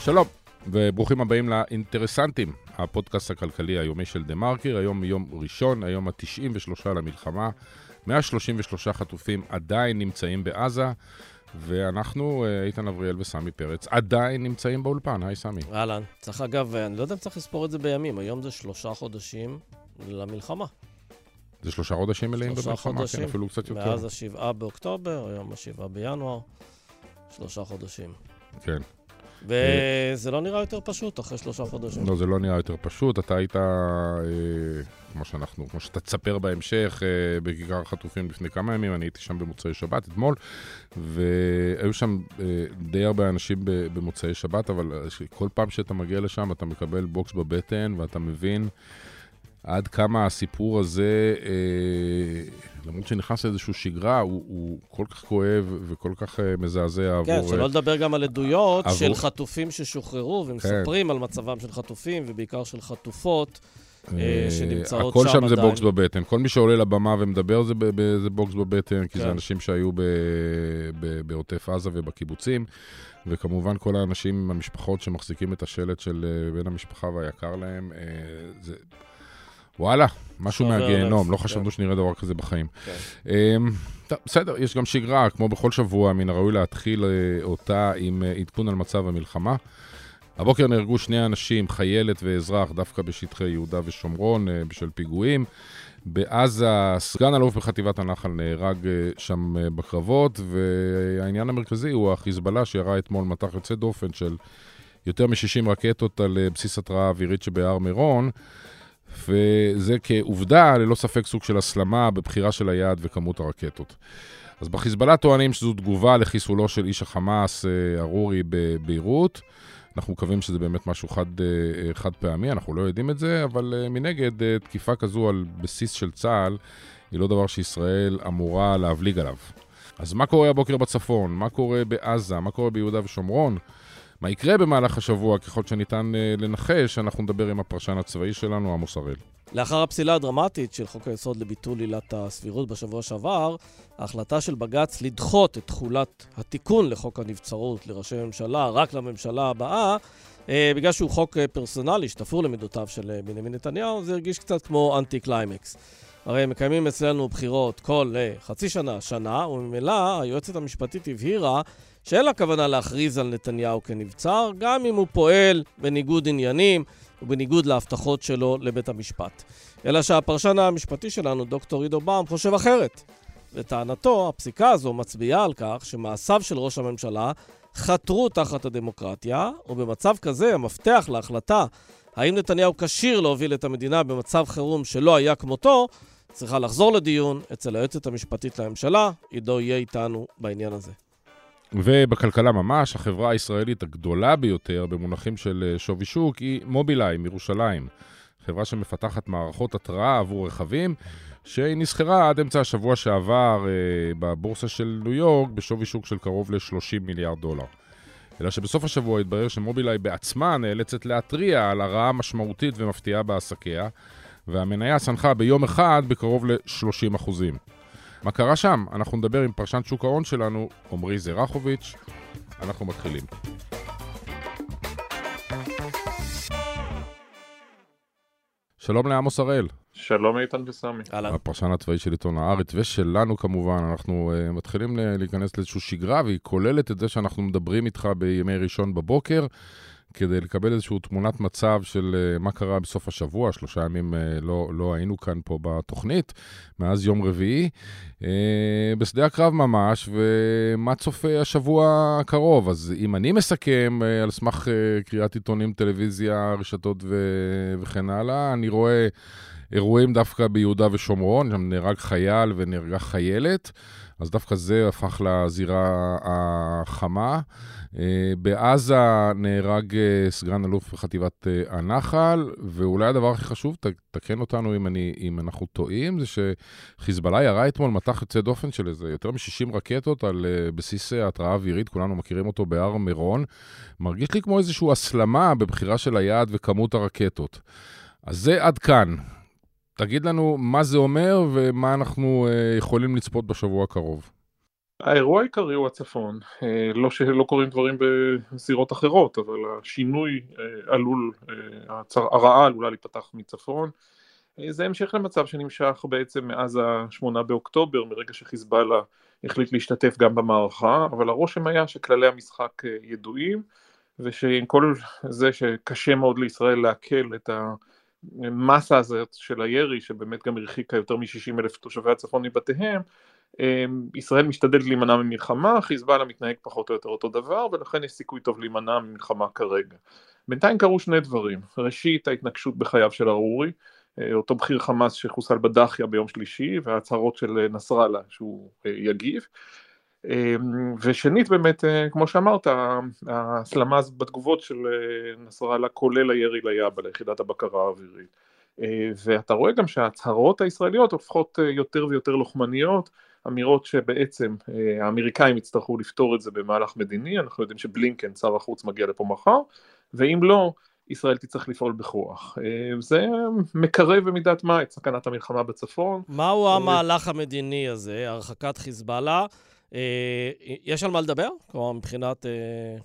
שלום, וברוכים הבאים לאינטרסנטים, הפודקאסט הכלכלי היומי של דה מרקר, היום יום ראשון, היום ה-93 למלחמה, 133 חטופים עדיין נמצאים בעזה, ואנחנו, אה, איתן אבריאל וסמי פרץ, עדיין נמצאים באולפן. היי סמי. אהלן. צריך אגב, אני לא יודע אם צריך לספור את זה בימים, היום זה שלושה חודשים למלחמה. זה שלושה חודשים מלאים שלושה במלחמה, חודשים. כן, אפילו קצת יותר. מאז השבעה באוקטובר, היום השבעה בינואר, שלושה חודשים. כן. וזה לא נראה יותר פשוט אחרי שלושה חודשים. לא, זה לא נראה יותר פשוט. אתה היית, אה, כמו שאנחנו, כמו שאתה תספר בהמשך, אה, בכיכר החטופים לפני כמה ימים, אני הייתי שם במוצאי שבת אתמול, והיו שם אה, די הרבה אנשים במוצאי שבת, אבל אה, כל פעם שאתה מגיע לשם אתה מקבל בוקס בבטן, ואתה מבין עד כמה הסיפור הזה, אה, למרות שנכנס לאיזושהי שגרה, הוא, הוא כל כך כואב וכל כך אה, מזעזע כן, עבור... שלא לדבר גם על עדויות עבור- של חטופים ששוחררו, ומספרים על מצבם של חטופים, ובעיקר של חטופות. אה, שנמצאות הכל שם שם זה עדיין. בוקס בבטן. כל מי שעולה לבמה ומדבר זה, ב- זה בוקס בבטן, כי כן. זה אנשים שהיו ב- ב- בעוטף עזה ובקיבוצים, וכמובן כל האנשים, המשפחות שמחזיקים את השלט של אה, בן המשפחה והיקר להם, אה, זה... וואלה, משהו מהגיהנום, לא כן. חשבנו שנראה דבר כזה בחיים. כן. אמ, טוב, בסדר, יש גם שגרה, כמו בכל שבוע, מן הראוי להתחיל אה, אותה עם אה, עדכון על מצב המלחמה. הבוקר נהרגו שני אנשים, חיילת ואזרח, דווקא בשטחי יהודה ושומרון, אה, בשל פיגועים. בעזה, סגן אלוף בחטיבת הנחל נהרג שם בקרבות, והעניין המרכזי הוא החיזבאללה שירה אתמול מטח יוצא דופן של יותר מ-60 רקטות על בסיס התרעה אווירית שבהר מירון. וזה כעובדה, ללא ספק סוג של הסלמה בבחירה של היעד וכמות הרקטות. אז בחיזבאללה טוענים שזו תגובה לחיסולו של איש החמאס, אה, ארורי, בביירות. אנחנו מקווים שזה באמת משהו חד, אה, חד פעמי, אנחנו לא יודעים את זה, אבל אה, מנגד, אה, תקיפה כזו על בסיס של צה"ל היא לא דבר שישראל אמורה להבליג עליו. אז מה קורה הבוקר בצפון? מה קורה בעזה? מה קורה ביהודה ושומרון? מה יקרה במהלך השבוע, ככל שניתן אה, לנחש, אנחנו נדבר עם הפרשן הצבאי שלנו, עמוס הראל. לאחר הפסילה הדרמטית של חוק היסוד לביטול עילת הסבירות בשבוע שעבר, ההחלטה של בג"ץ לדחות את תחולת התיקון לחוק הנבצרות לראשי ממשלה רק לממשלה הבאה, אה, בגלל שהוא חוק אה, פרסונלי שתפור למידותיו של אה, בנימין נתניהו, זה הרגיש קצת כמו אנטי קליימקס. הרי מקיימים אצלנו בחירות כל חצי שנה, שנה, וממילא היועצת המשפטית הבהירה שאין לה כוונה להכריז על נתניהו כנבצר, גם אם הוא פועל בניגוד עניינים ובניגוד להבטחות שלו לבית המשפט. אלא שהפרשן המשפטי שלנו, דוקטור עידו באום, חושב אחרת. לטענתו, הפסיקה הזו מצביעה על כך שמעשיו של ראש הממשלה חתרו תחת הדמוקרטיה, ובמצב כזה המפתח להחלטה האם נתניהו כשיר להוביל את המדינה במצב חירום שלא היה כמותו, צריכה לחזור לדיון אצל היועצת המשפטית לממשלה. עידו יהיה איתנו בעניין הזה. ובכלכלה ממש, החברה הישראלית הגדולה ביותר במונחים של אה, שווי שוק היא מובילאיי מירושלים. חברה שמפתחת מערכות התראה עבור רכבים, שהיא נסחרה עד אמצע השבוע שעבר אה, בבורסה של ניו יורק בשווי שוק של קרוב ל-30 מיליארד דולר. אלא שבסוף השבוע התברר שמובילאיי בעצמה נאלצת להתריע על הרעה משמעותית ומפתיעה בעסקיה, והמניה צנחה ביום אחד בקרוב ל-30 אחוזים. מה קרה שם? אנחנו נדבר עם פרשן שוק ההון שלנו, עמרי זרחוביץ'. אנחנו מתחילים. שלום לעמוס הראל, שלום איתן וסמי. אהלן. הפרשן הצבאי של עיתון הארץ ושלנו כמובן. אנחנו uh, מתחילים ל- להיכנס לאיזושהי שגרה והיא כוללת את זה שאנחנו מדברים איתך בימי ראשון בבוקר כדי לקבל איזושהי תמונת מצב של uh, מה קרה בסוף השבוע. שלושה ימים uh, לא, לא היינו כאן פה בתוכנית, מאז יום רביעי, uh, בשדה הקרב ממש, ומה צופה השבוע הקרוב. אז אם אני מסכם על סמך קריאת עיתונים, טלוויזיה, רשתות ו- וכן הלאה, אני רואה... אירועים דווקא ביהודה ושומרון, שם נהרג חייל ונהרגה חיילת, אז דווקא זה הפך לזירה החמה. אה, בעזה נהרג אה, סגן אלוף בחטיבת אה, הנחל, ואולי הדבר הכי חשוב, תקן אותנו אם, אני, אם אנחנו טועים, זה שחיזבאללה ירה אתמול מטח יוצא דופן של איזה יותר מ-60 רקטות על בסיס התרעה אווירית, כולנו מכירים אותו בהר מירון. מרגיש לי כמו איזושהי הסלמה בבחירה של היעד וכמות הרקטות. אז זה עד כאן. תגיד לנו מה זה אומר ומה אנחנו uh, יכולים לצפות בשבוע הקרוב. האירוע העיקרי הוא הצפון, אה, לא שלא קורים דברים בזירות אחרות, אבל השינוי אה, עלול, אה, הרעה עלולה להיפתח מצפון. זה המשך למצב שנמשך בעצם מאז ה-8 באוקטובר, מרגע שחיזבאללה החליט להשתתף גם במערכה, אבל הרושם היה שכללי המשחק ידועים, ושעם כל זה שקשה מאוד לישראל לעכל את המסה הזאת של הירי, שבאמת גם הרחיקה יותר מ-60 אלף תושבי הצפון מבתיהם, אמ, ישראל משתדלת להימנע ממלחמה, חיזבאללה מתנהג פחות או יותר אותו דבר, ולכן יש סיכוי טוב להימנע ממלחמה כרגע. בינתיים קרו שני דברים, ראשית ההתנגשות בחייו של ארורי, אה, אותו בכיר חמאס שחוסל בדחיה ביום שלישי, וההצהרות של נסראללה שהוא אה, יגיב, ושנית באמת, כמו שאמרת, ההסלמה בתגובות של נסראללה כולל הירי ליאבה, ליחידת הבקרה האווירית. ואתה רואה גם שההצהרות הישראליות הופכות יותר ויותר לוחמניות, אמירות שבעצם אה, האמריקאים יצטרכו לפתור את זה במהלך מדיני, אנחנו יודעים שבלינקן, שר החוץ, מגיע לפה מחר, ואם לא, ישראל תצטרך לפעול בכוח. אה, זה מקרב במידת מה את סכנת המלחמה בצפון. מהו אה, המהלך המדיני הזה, הרחקת חיזבאללה? יש על מה לדבר? כלומר, מבחינת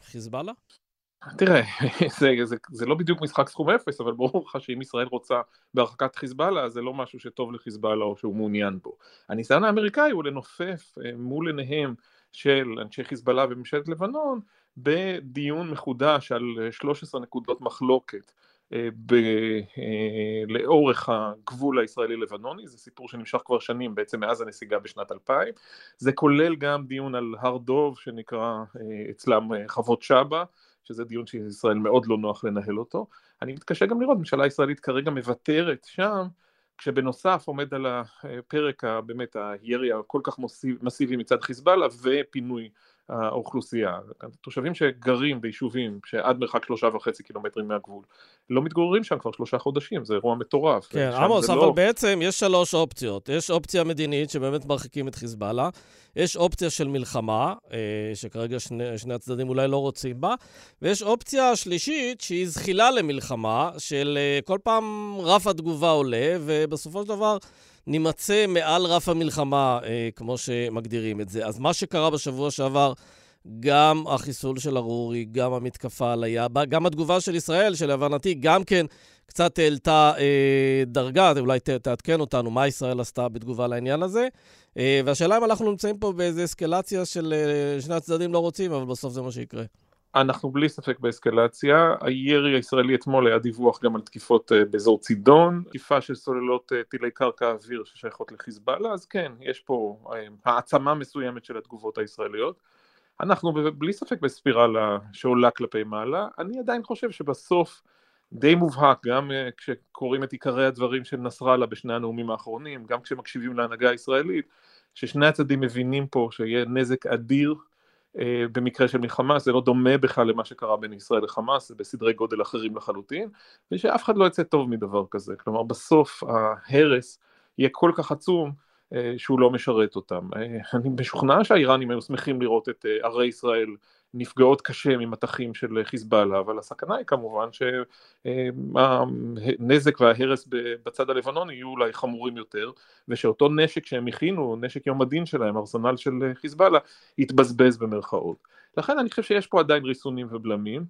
חיזבאללה? תראה, זה, זה, זה לא בדיוק משחק סכום אפס, אבל ברור לך שאם ישראל רוצה בהרחקת חיזבאללה, זה לא משהו שטוב לחיזבאללה או שהוא מעוניין בו. הניסיון האמריקאי הוא לנופף אה, מול עיניהם של אנשי חיזבאללה וממשלת לבנון בדיון מחודש על 13 אה, נקודות מחלוקת אה, ב, לאורך הגבול הישראלי-לבנוני, זה סיפור שנמשך כבר שנים, בעצם מאז הנסיגה בשנת 2000, זה כולל גם דיון על הר דוב שנקרא אצלם חוות שבא, שזה דיון שישראל מאוד לא נוח לנהל אותו. אני מתקשה גם לראות, ממשלה ישראלית כרגע מוותרת שם, כשבנוסף עומד על הפרק באמת הירי הכל כך מסיבי מצד חיזבאללה ופינוי האוכלוסייה. תושבים שגרים ביישובים שעד מרחק שלושה וחצי קילומטרים מהגבול, לא מתגוררים שם כבר שלושה חודשים, זה אירוע מטורף. כן, עמוס, אבל לא... בעצם יש שלוש אופציות. יש אופציה מדינית שבאמת מרחיקים את חיזבאללה, יש אופציה של מלחמה, אה, שכרגע שני, שני הצדדים אולי לא רוצים בה, ויש אופציה שלישית שהיא זחילה למלחמה, של אה, כל פעם רף התגובה עולה, ובסופו של דבר... נימצא מעל רף המלחמה, אה, כמו שמגדירים את זה. אז מה שקרה בשבוע שעבר, גם החיסול של ארורי, גם המתקפה על היאבה, גם התגובה של ישראל, שלהבנתי גם כן קצת העלתה אה, דרגה, אולי ת, תעדכן אותנו מה ישראל עשתה בתגובה לעניין הזה. אה, והשאלה אם אנחנו נמצאים פה באיזו אסקלציה של אה, שני הצדדים לא רוצים, אבל בסוף זה מה שיקרה. אנחנו בלי ספק באסקלציה, הירי הישראלי אתמול היה דיווח גם על תקיפות אה, באזור צידון, תקיפה של סוללות אה, טילי קרקע אוויר ששייכות לחיזבאללה, אז כן, יש פה אה, העצמה מסוימת של התגובות הישראליות. אנחנו בלי ספק בספירלה שעולה כלפי מעלה, אני עדיין חושב שבסוף די מובהק, גם כשקוראים את עיקרי הדברים של נסראללה בשני הנאומים האחרונים, גם כשמקשיבים להנהגה הישראלית, ששני הצדדים מבינים פה שיהיה נזק אדיר במקרה של מלחמה, זה לא דומה בכלל למה שקרה בין ישראל לחמאס, זה בסדרי גודל אחרים לחלוטין, ושאף אחד לא יצא טוב מדבר כזה, כלומר בסוף ההרס יהיה כל כך עצום אה, שהוא לא משרת אותם. אה, אני משוכנע שהאיראנים היו שמחים לראות את ערי ישראל נפגעות קשה ממטחים של חיזבאללה, אבל הסכנה היא כמובן שהנזק וההרס בצד הלבנוני יהיו אולי חמורים יותר, ושאותו נשק שהם הכינו, נשק יום הדין שלהם, ארסנל של חיזבאללה, יתבזבז במרכאות. לכן אני חושב שיש פה עדיין ריסונים ובלמים.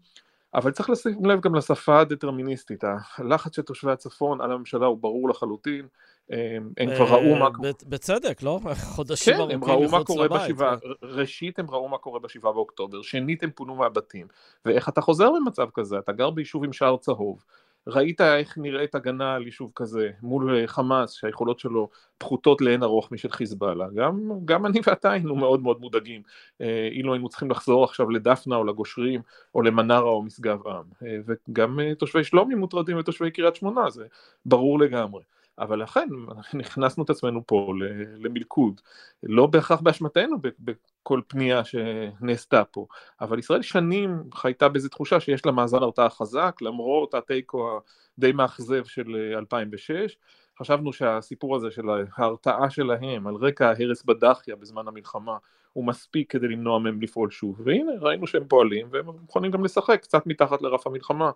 אבל צריך לשים לב גם לשפה הדטרמיניסטית, הלחץ של תושבי הצפון על הממשלה הוא ברור לחלוטין, הם כבר ראו מה... בצדק, לא? חודשים ארוכים מחוץ לבית. כן, הם ראו מה קורה ראשית הם ראו מה קורה בשבעה באוקטובר, שנית הם פונו מהבתים, ואיך אתה חוזר במצב כזה? אתה גר ביישוב עם שער צהוב, ראית איך נראית הגנה על יישוב כזה מול אה, חמאס שהיכולות שלו פחותות לאין ארוך משל חיזבאללה? גם, גם אני ואתה היינו מאוד מאוד מודאגים. אה, אילו היינו צריכים לחזור עכשיו לדפנה או לגושרים או למנרה או משגב עם. אה, וגם תושבי שלומי מוטרדים ותושבי קריית שמונה זה ברור לגמרי אבל לכן נכנסנו את עצמנו פה למלכוד, לא בהכרח באשמתנו בכל פנייה שנעשתה פה, אבל ישראל שנים חייתה באיזו תחושה שיש לה מאזן הרתעה חזק, למרות התיקו הדי מאכזב של 2006, חשבנו שהסיפור הזה של ההרתעה שלהם על רקע ההרס בדחיה בזמן המלחמה הוא מספיק כדי למנוע מהם לפעול שוב, והנה ראינו שהם פועלים והם מוכנים גם לשחק קצת מתחת לרף המלחמה,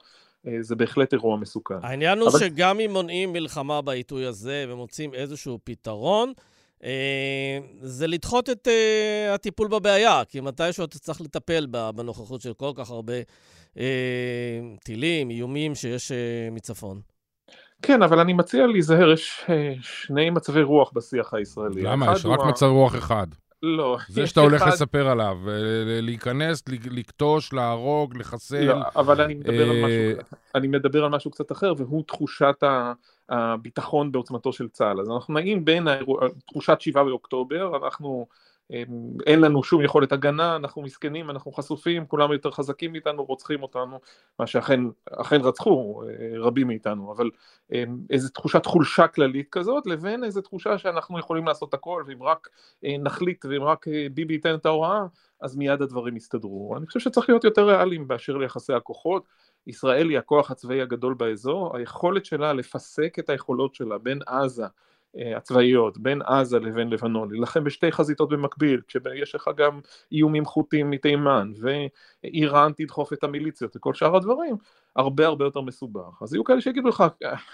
אה, זה בהחלט אירוע מסוכן. העניין הוא אבל... שגם אם מונעים מלחמה בעיתוי הזה ומוצאים איזשהו פתרון, זה לדחות את הטיפול בבעיה, כי מתישהו אתה צריך לטפל בנוכחות של כל כך הרבה טילים, איומים שיש מצפון. כן, אבל אני מציע להיזהר, יש שני מצבי רוח בשיח הישראלי. למה? יש רק מצב רוח אחד. לא. זה שאתה הולך לספר עליו, להיכנס, לכתוש, להרוג, לחסל. לא, אבל אני מדבר, על משהו, אני מדבר על משהו קצת אחר, והוא תחושת הביטחון בעוצמתו של צה"ל. אז אנחנו נעים בין תחושת 7 באוקטובר, אנחנו... אין לנו שום יכולת הגנה, אנחנו מסכנים, אנחנו חשופים, כולם יותר חזקים מאיתנו, רוצחים אותנו, מה שאכן אכן רצחו אה, רבים מאיתנו, אבל איזו תחושת חולשה כללית כזאת, לבין איזו תחושה שאנחנו יכולים לעשות הכל, ואם רק אה, נחליט ואם רק אה, ביבי ייתן את ההוראה, אז מיד הדברים יסתדרו. אני חושב שצריך להיות יותר ריאליים באשר ליחסי הכוחות. ישראל היא הכוח הצבאי הגדול באזור, היכולת שלה לפסק את היכולות שלה בין עזה הצבאיות בין עזה לבין לבנון, להילחם בשתי חזיתות במקביל, כשיש לך גם איומים חוטים מתימן, ואיראן תדחוף את המיליציות וכל שאר הדברים, הרבה הרבה יותר מסובך. אז יהיו כאלה שיגידו לך,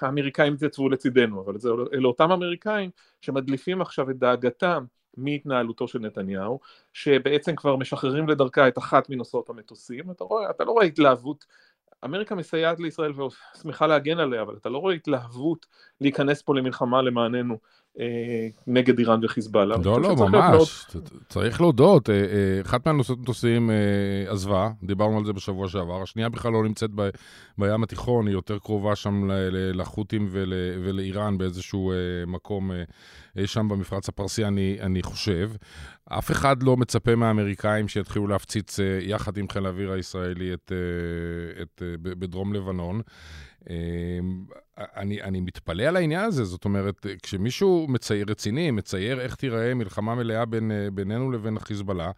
האמריקאים יתייצבו לצידנו, אבל זה, אלה אותם אמריקאים שמדליפים עכשיו את דאגתם מהתנהלותו של נתניהו, שבעצם כבר משחררים לדרכה את אחת מנושאות המטוסים, אתה, רואה, אתה לא רואה התלהבות אמריקה מסייעת לישראל ושמחה להגן עליה, אבל אתה לא רואה התלהבות להיכנס פה למלחמה למעננו נגד איראן וחיזבאללה. לא, לא, ממש, צריך להודות. אה, אה, אחת מהנושאות מטוסים עזבה, דיברנו על זה בשבוע שעבר, השנייה בכלל לא נמצאת בים התיכון, היא יותר קרובה שם לחות'ים ולאיראן באיזשהו מקום שם במפרץ הפרסי, אני חושב. אף אחד לא מצפה מהאמריקאים שיתחילו להפציץ יחד עם חיל האוויר הישראלי את, את, בדרום לבנון. אמ, אני, אני מתפלא על העניין הזה, זאת אומרת, כשמישהו מצייר רציני, מצייר איך תיראה מלחמה מלאה בין, אה, בינינו לבין החיזבאללה,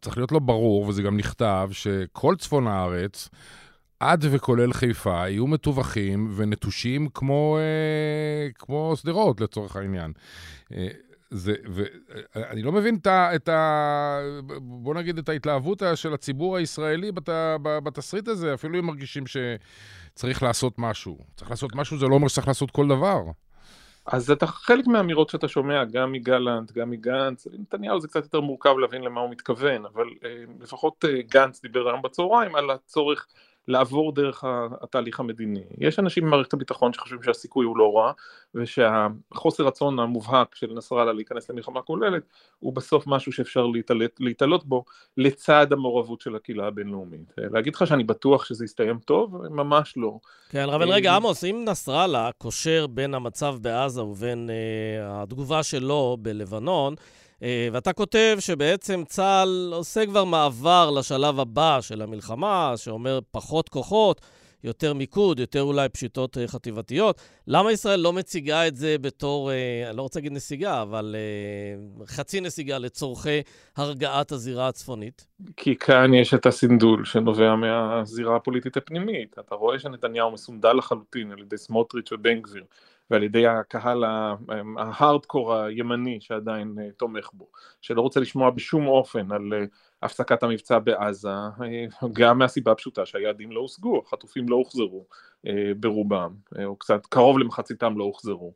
צריך להיות לו ברור, וזה גם נכתב, שכל צפון הארץ, עד וכולל חיפה, יהיו מטווחים ונטושים כמו, אה, כמו שדרות, לצורך העניין. אה, זה, ואני לא מבין את ה, את ה... בוא נגיד את ההתלהבות של הציבור הישראלי בת, בתסריט הזה, אפילו אם מרגישים שצריך לעשות משהו. צריך לעשות משהו, זה לא אומר שצריך לעשות כל דבר. אז אתה חלק מהאמירות שאתה שומע, גם מגלנט, גם מגנץ, נתניהו זה קצת יותר מורכב להבין למה הוא מתכוון, אבל אה, לפחות אה, גנץ דיבר היום בצהריים על הצורך לעבור דרך התהליך המדיני. יש אנשים במערכת הביטחון שחושבים שהסיכוי הוא לא רע, ושהחוסר רצון המובהק של נסראללה להיכנס למלחמה כוללת, הוא בסוף משהו שאפשר להתעלות בו, לצד המעורבות של הקהילה הבינלאומית. להגיד לך שאני בטוח שזה יסתיים טוב? ממש לא. כן, אבל רגע, אה, עמוס, אם נסראללה קושר בין המצב בעזה ובין uh, התגובה שלו בלבנון, אה, ואתה כותב שבעצם צה"ל עושה כבר מעבר לשלב הבא של המלחמה, שאומר פחות כוחות, יותר מיקוד, יותר אולי פשיטות אה, חטיבתיות. למה ישראל לא מציגה את זה בתור, אה, אני לא רוצה להגיד נסיגה, אבל חצי נסיגה לצורכי הרגעת הזירה הצפונית? כי כאן יש את הסינדול שנובע מהזירה הפוליטית הפנימית. אתה רואה שנתניהו מסונדל לחלוטין על ידי סמוטריץ' ובן גביר. ועל ידי הקהל ההארדקור הימני שעדיין אה, תומך בו, שלא רוצה לשמוע בשום אופן על אה, הפסקת המבצע בעזה, אה, גם מהסיבה הפשוטה שהיעדים לא הושגו, החטופים לא הוחזרו ברובם, או קצת קרוב למחציתם לא הוחזרו.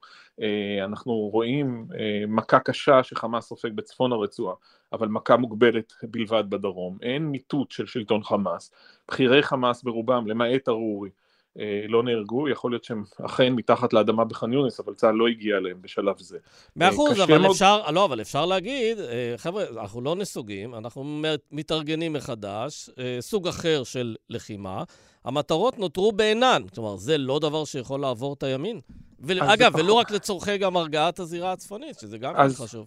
אנחנו רואים מכה קשה שחמאס סופג בצפון הרצועה, אבל מכה מוגבלת בלבד בדרום. אין מיטוט של שלטון חמאס. בכירי חמאס ברובם, למעט ארורי, לא נהרגו, יכול להיות שהם אכן מתחת לאדמה בח'אן יונס, אבל צה"ל לא הגיע אליהם בשלב זה. מאה אחוז, אבל מאוד... אפשר, לא, אבל אפשר להגיד, אה, חבר'ה, אנחנו לא נסוגים, אנחנו מתארגנים מחדש, אה, סוג אחר של לחימה. המטרות נותרו בעינן, כלומר, זה לא דבר שיכול לעבור את הימין. ואגב, ולא רק לצורכי גם הרגעת הזירה הצפונית, שזה גם אז, חשוב.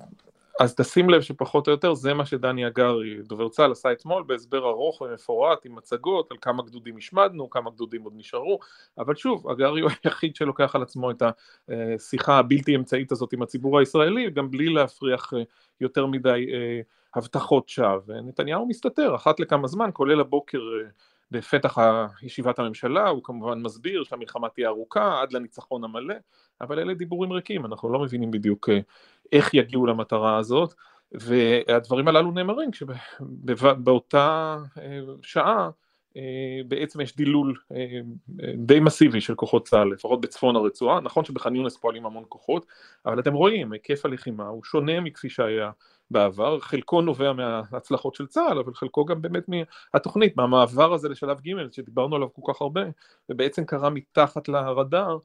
אז תשים לב שפחות או יותר זה מה שדני הגרי, דובר צה"ל, עשה אתמול בהסבר ארוך ומפורט עם מצגות על כמה גדודים השמדנו, כמה גדודים עוד נשארו, אבל שוב, הגרי הוא היחיד שלוקח על עצמו את השיחה הבלתי אמצעית הזאת עם הציבור הישראלי, גם בלי להפריח אה, יותר מדי אה, הבטחות שווא. נתניהו מסתתר אחת לכמה זמן, כולל הבוקר אה, בפתח ישיבת הממשלה, הוא כמובן מסביר שהמלחמה תהיה ארוכה עד לניצחון המלא, אבל אלה דיבורים ריקים, אנחנו לא מבינים בדיוק איך יגיעו למטרה הזאת, והדברים הללו נאמרים כשבאותה אה, שעה בעצם יש דילול די מסיבי של כוחות צה"ל, לפחות בצפון הרצועה, נכון שבח'אן יונס פועלים המון כוחות, אבל אתם רואים, היקף הלחימה הוא שונה מכפי שהיה בעבר, חלקו נובע מההצלחות של צה"ל, אבל חלקו גם באמת מהתוכנית, מהמעבר הזה לשלב ג' שדיברנו עליו כל כך הרבה, ובעצם קרה מתחת לרדאר,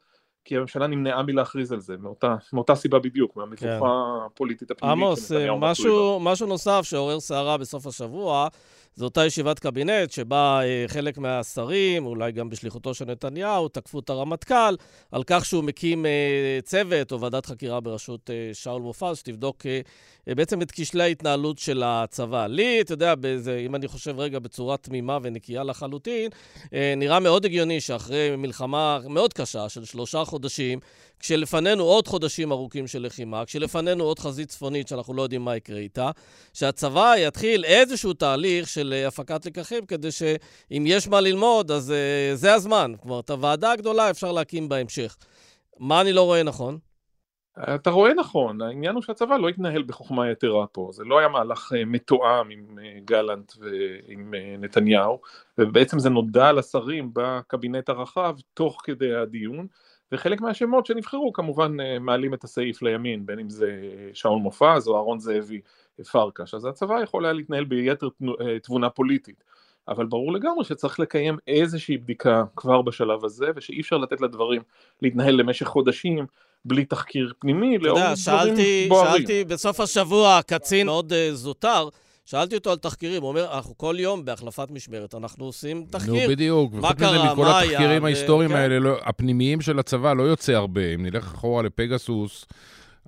כי הממשלה נמנעה מלהכריז על זה, מאותה, מאותה סיבה בדיוק, מהמבוכה כן. הפוליטית הפנימית. עמוס, משהו, משהו נוסף שעורר סערה בסוף השבוע, זו אותה ישיבת קבינט שבה אה, חלק מהשרים, אולי גם בשליחותו של נתניהו, תקפו את הרמטכ"ל על כך שהוא מקים אה, צוות או ועדת חקירה בראשות אה, שאול מופז, שתבדוק אה, אה, בעצם את כשלי ההתנהלות של הצבא. לי, אתה יודע, באיזה, אם אני חושב רגע בצורה תמימה ונקייה לחלוטין, אה, נראה מאוד הגיוני שאחרי מלחמה מאוד קשה של שלושה חודשים, כשלפנינו עוד חודשים ארוכים של לחימה, כשלפנינו עוד חזית צפונית שאנחנו לא יודעים מה יקרה איתה, שהצבא יתחיל איזשהו תהליך של אה, הפקת לקחים, כדי שאם יש מה ללמוד, אז uh, זה הזמן. כלומר, את הוועדה הגדולה אפשר להקים בהמשך. מה אני לא רואה נכון? אתה רואה נכון, העניין הוא שהצבא לא התנהל בחוכמה יתרה פה, זה לא היה מהלך אה, מתואם עם גלנט ועם נתניהו, ובעצם זה נודע לשרים בקבינט הרחב תוך כדי הדיון, וחלק מהשמות שנבחרו כמובן אה, מעלים את הסעיף לימין, בין אם זה שאול מופז או אהרון זאבי פרקש, אז הצבא יכול היה להתנהל ביתר אה, תבונה פוליטית, אבל ברור לגמרי שצריך לקיים איזושהי בדיקה כבר בשלב הזה, ושאי אפשר לתת לדברים להתנהל למשך חודשים בלי תחקיר פנימי, לאור דברים בוערים. שאלתי בסוף השבוע קצין מאוד uh, זוטר, שאלתי אותו על תחקירים, הוא אומר, אנחנו כל יום בהחלפת משמרת, אנחנו עושים תחקיר. נו, בדיוק. מה קרה, מה היה. מכל התחקירים ההיסטוריים כן. האלה, לא, הפנימיים של הצבא לא יוצא הרבה. אם נלך אחורה לפגסוס,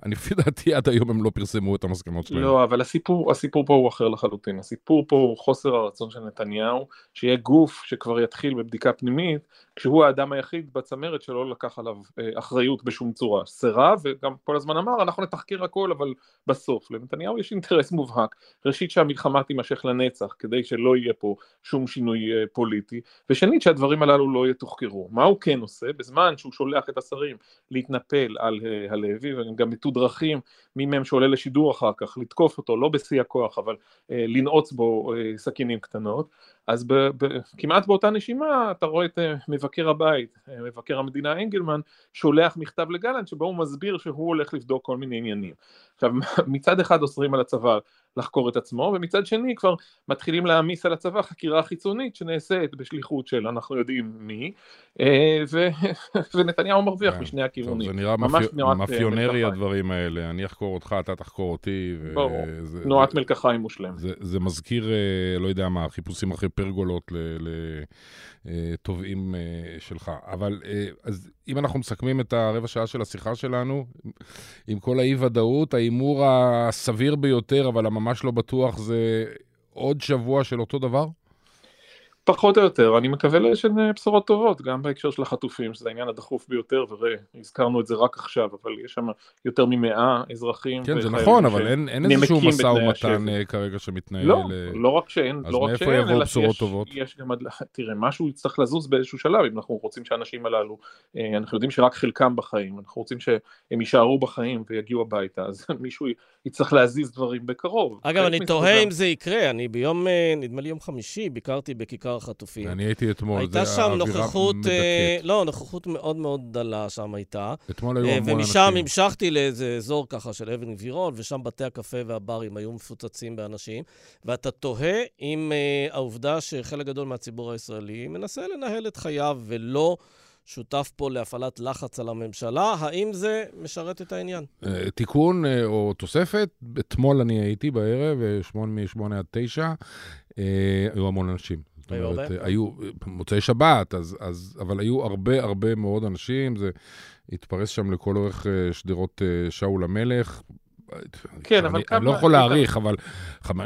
אני לפי דעתי עד היום הם לא פרסמו את המסקנות שלהם. לא, אבל הסיפור, הסיפור פה הוא אחר לחלוטין. הסיפור פה הוא חוסר הרצון של נתניהו, שיהיה גוף שכבר יתחיל בבדיקה פנימית, כשהוא האדם היחיד בצמרת שלא לקח עליו אה, אחריות בשום צורה. סירב, וגם כל הזמן אמר, אנחנו נתחקר הכל, אבל בסוף. לנתניהו יש אינטרס מובהק. ראשית שהמלחמה תימשך לנצח, כדי שלא יהיה פה שום שינוי אה, פוליטי, ושנית שהדברים הללו לא יתוחקרו. מה הוא כן עושה? בזמן שהוא שולח את השרים להתנפל על אה, הלוי, והם גם מתודרכים מי מהם שעולה לשידור אחר כך, לתקוף אותו, לא בשיא הכוח, אבל לנעוץ בו סכינים קטנות, אז ב, ב, כמעט באותה נשימה אתה רואה את אה, מבקר הבית, אה, מבקר המדינה אנגלמן, שולח מכתב לגלנט שבו הוא מסביר שהוא הולך לבדוק כל מיני עניינים. עכשיו מצד אחד אוסרים על הצבא לחקור את עצמו, ומצד שני כבר מתחילים להעמיס על הצבא חקירה חיצונית שנעשית בשליחות של אנחנו יודעים מי, אה, ו... ונתניהו מרוויח כן, משני הכיוונים. טוב, זה נראה מאפי... אה, מאפיונרי הדברים האלה, אני אחקור אותך, אתה תחקור אותי. ו... ברור, זה... תנועת מלקחיים מושלם. זה, זה מזכיר, אה, לא יודע מה, חיפושים אחרי פרגולות לתובעים שלך. אבל אז אם אנחנו מסכמים את הרבע שעה של השיחה שלנו, עם כל האי-ודאות, ההימור הסביר ביותר, אבל הממש לא בטוח, זה עוד שבוע של אותו דבר? פחות או יותר, אני מקווה שיש בשורות טובות, גם בהקשר של החטופים, שזה העניין הדחוף ביותר, וראה, הזכרנו את זה רק עכשיו, אבל יש שם יותר ממאה אזרחים. כן, זה נכון, אבל אין, אין איזשהו משא ומתן אה, כרגע שמתנהל. לא, לא רק שאין, לא רק שאין, אלא שיש יש גם, תראה, משהו יצטרך לזוז באיזשהו שלב, אם אנחנו רוצים שהאנשים הללו, אה, אנחנו יודעים שרק חלקם בחיים, אנחנו רוצים שהם יישארו בחיים ויגיעו הביתה, אז מישהו יצטרך להזיז דברים בקרוב. אגב, אני תוהה אם זה יקרה, אני ביום, אה, נדמה לי יום חמישי, ביקרתי בכיכר החטופים. אני הייתי אתמול, הייתה שם נוכחות, אה, לא, נוכחות מאוד מאוד דלה שם הייתה. אתמול היו המון אנשים. ומשם המשכתי לאיזה אזור ככה של אבן גבירון, ושם בתי הקפה והברים היו מפוצצים באנשים, ואתה תוהה אם העובדה שחלק גדול מהציבור הישראלי מנסה לנהל את חייו ולא... שותף פה להפעלת לחץ על הממשלה, האם זה משרת את העניין? אה, תיקון אה, או תוספת, אתמול אני הייתי בערב, אה, מ-8 עד 9, היו המון אנשים. היו הרבה? היו מוצאי שבת, אז, אז, אבל היו הרבה הרבה מאוד אנשים, זה התפרס שם לכל אורך שדרות שאול המלך. כן, אבל כמה... אני לא יכול להעריך, אבל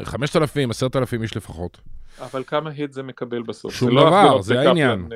5,000, 10,000 איש לפחות. אבל כמה הד זה מקבל בסוף? שום זה לא דבר, זה העניין.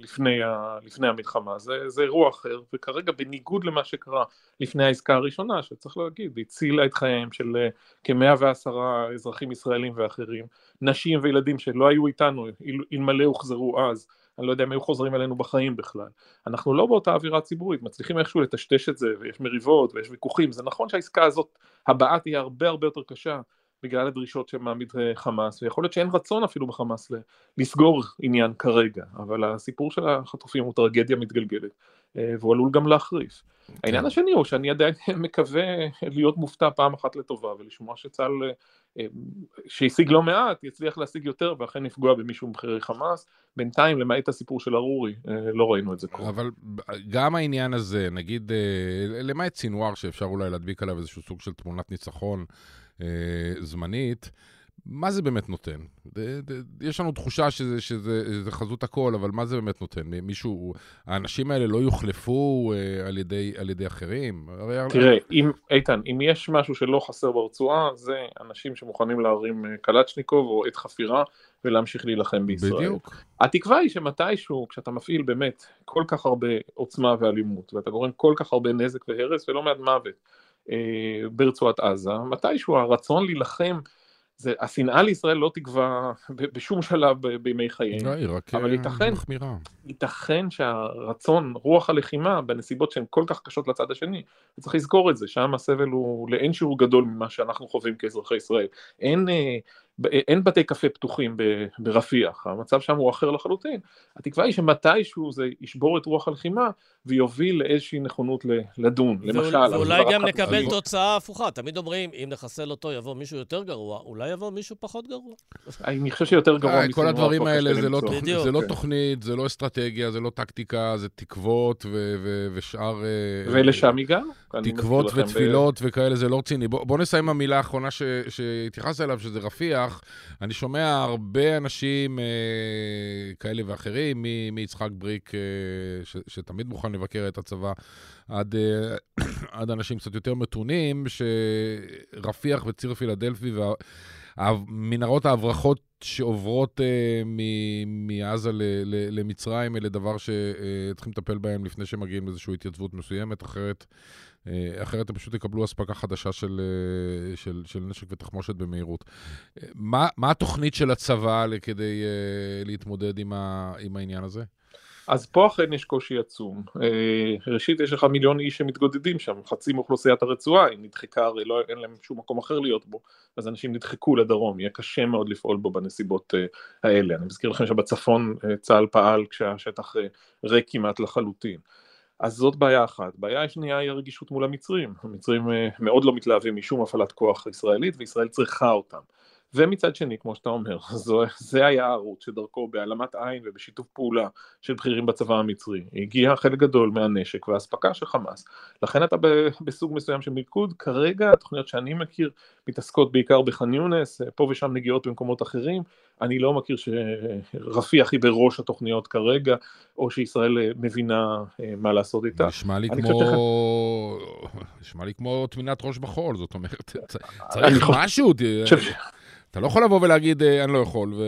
לפני, ה, לפני המלחמה, זה, זה אירוע אחר, וכרגע בניגוד למה שקרה לפני העסקה הראשונה, שצריך להגיד, הצילה את חייהם של אה, כמאה ועשרה אזרחים ישראלים ואחרים, נשים וילדים שלא היו איתנו, אלמלא הוחזרו אז, אני לא יודע אם היו חוזרים אלינו בחיים בכלל. אנחנו לא באותה אווירה ציבורית, מצליחים איכשהו לטשטש את זה, ויש מריבות ויש ויכוחים, זה נכון שהעסקה הזאת הבאה תהיה הרבה הרבה יותר קשה, בגלל הדרישות שמעמיד אה, חמאס, ויכול להיות שאין רצון אפילו בחמאס לסגור עניין כרגע, אבל הסיפור של החטופים הוא טרגדיה מתגלגלת, והוא עלול גם להחריף. Okay. כן. העניין השני הוא שאני עדיין מקווה להיות מופתע פעם אחת לטובה, ולשמוע שצה"ל, אה, שהשיג לא מעט, יצליח להשיג יותר, ואכן לפגוע במישהו מבכירי חמאס. בינתיים, למעט הסיפור של ארורי, לא ראינו את זה קורה. אבל גם העניין הזה, נגיד, למעט סינואר, שאפשר אולי להדביק עליו איזשהו סוג של תמונת ניצחון, אה, זמנית, מה זה באמת נותן? יש לנו תחושה שזה, שזה, שזה חזות הכל, אבל מה זה באמת נותן? מישהו, האנשים האלה לא יוחלפו אה, על, ידי, על ידי אחרים? תראה, אם, איתן, אם יש משהו שלא חסר ברצועה, זה אנשים שמוכנים להרים אה, קלצ'ניקוב או עת חפירה ולהמשיך להילחם בישראל. בדיוק. התקווה היא שמתישהו, כשאתה מפעיל באמת כל כך הרבה עוצמה ואלימות, ואתה גורם כל כך הרבה נזק והרס ולא מעט מוות, אה, ברצועת עזה, מתישהו הרצון להילחם, זה, השנאה לישראל לא תגווע בשום שלב בימי לא, היא רק אבל ייתכן, מחמירה. ייתכן שהרצון, רוח הלחימה, בנסיבות שהן כל כך קשות לצד השני, צריך לזכור את זה, שם הסבל הוא לאין שיעור גדול ממה שאנחנו חווים כאזרחי ישראל. אין אה, אין בתי קפה פתוחים ברפיח, המצב שם הוא אחר לחלוטין. התקווה היא שמתישהו זה ישבור את רוח הלחימה ויוביל לאיזושהי נכונות לדון, למשל. ואולי גם נקבל תוצאה הפוכה, תמיד אומרים, אם נחסל אותו יבוא מישהו יותר גרוע, אולי יבוא מישהו פחות גרוע. אני חושב שיותר גרוע כל הדברים האלה לא זה לא תוכנית, זה לא אסטרטגיה, זה לא טקטיקה, זה תקוות ושאר... אה, ולשם הגענו. תקוות ותפילות וכאלה, זה לא רציני. בוא נסיים עם המילה האחרונה שהתייחסת אליו, שזה רפיח. אני שומע הרבה אנשים אה, כאלה ואחרים, מיצחק בריק, אה, ש, שתמיד מוכן לבקר את הצבא, עד, אה, עד אנשים קצת יותר מתונים, שרפיח וציר פילדלפי ומנהרות ההברחות שעוברות אה, מעזה ל, ל, למצרים, אלה דבר שצריכים לטפל בהם לפני שמגיעים לאיזושהי התייצבות מסוימת, אחרת... אה, אחרת הם פשוט יקבלו אספקה חדשה של, אה, של, של נשק ותחמושת במהירות. אה, מה, מה התוכנית של הצבא כדי להתמודד עם, ה, עם העניין הזה? אז פה אכן יש קושי עצום. ראשית, יש לך מיליון איש שמתגודדים שם, חצי מאוכלוסיית הרצועה, היא נדחקה, הרי לא, אין להם שום מקום אחר להיות בו, אז אנשים נדחקו לדרום, יהיה קשה מאוד לפעול בו בנסיבות האלה. אני מזכיר לכם שבצפון צה"ל פעל כשהשטח ריק כמעט לחלוטין. אז זאת בעיה אחת. בעיה שנייה היא הרגישות מול המצרים. המצרים אה, מאוד לא מתלהבים משום הפעלת כוח ישראלית וישראל צריכה אותם. ומצד שני, כמו שאתה אומר, זו, זה היה הערוץ שדרכו בהעלמת עין ובשיתוף פעולה של בכירים בצבא המצרי, הגיע חלק גדול מהנשק והאספקה של חמאס. לכן אתה בסוג מסוים של מיקוד, כרגע התוכניות שאני מכיר מתעסקות בעיקר בח'אן יונס, פה ושם נגיעות במקומות אחרים, אני לא מכיר שרפיח היא בראש התוכניות כרגע, או שישראל מבינה אה, מה לעשות איתה. נשמע לי כמו... נשמע לי כמו טמינת ראש בחול, זאת אומרת, צריך משהו. אתה לא יכול לבוא ולהגיד, אה, אני לא יכול, ו...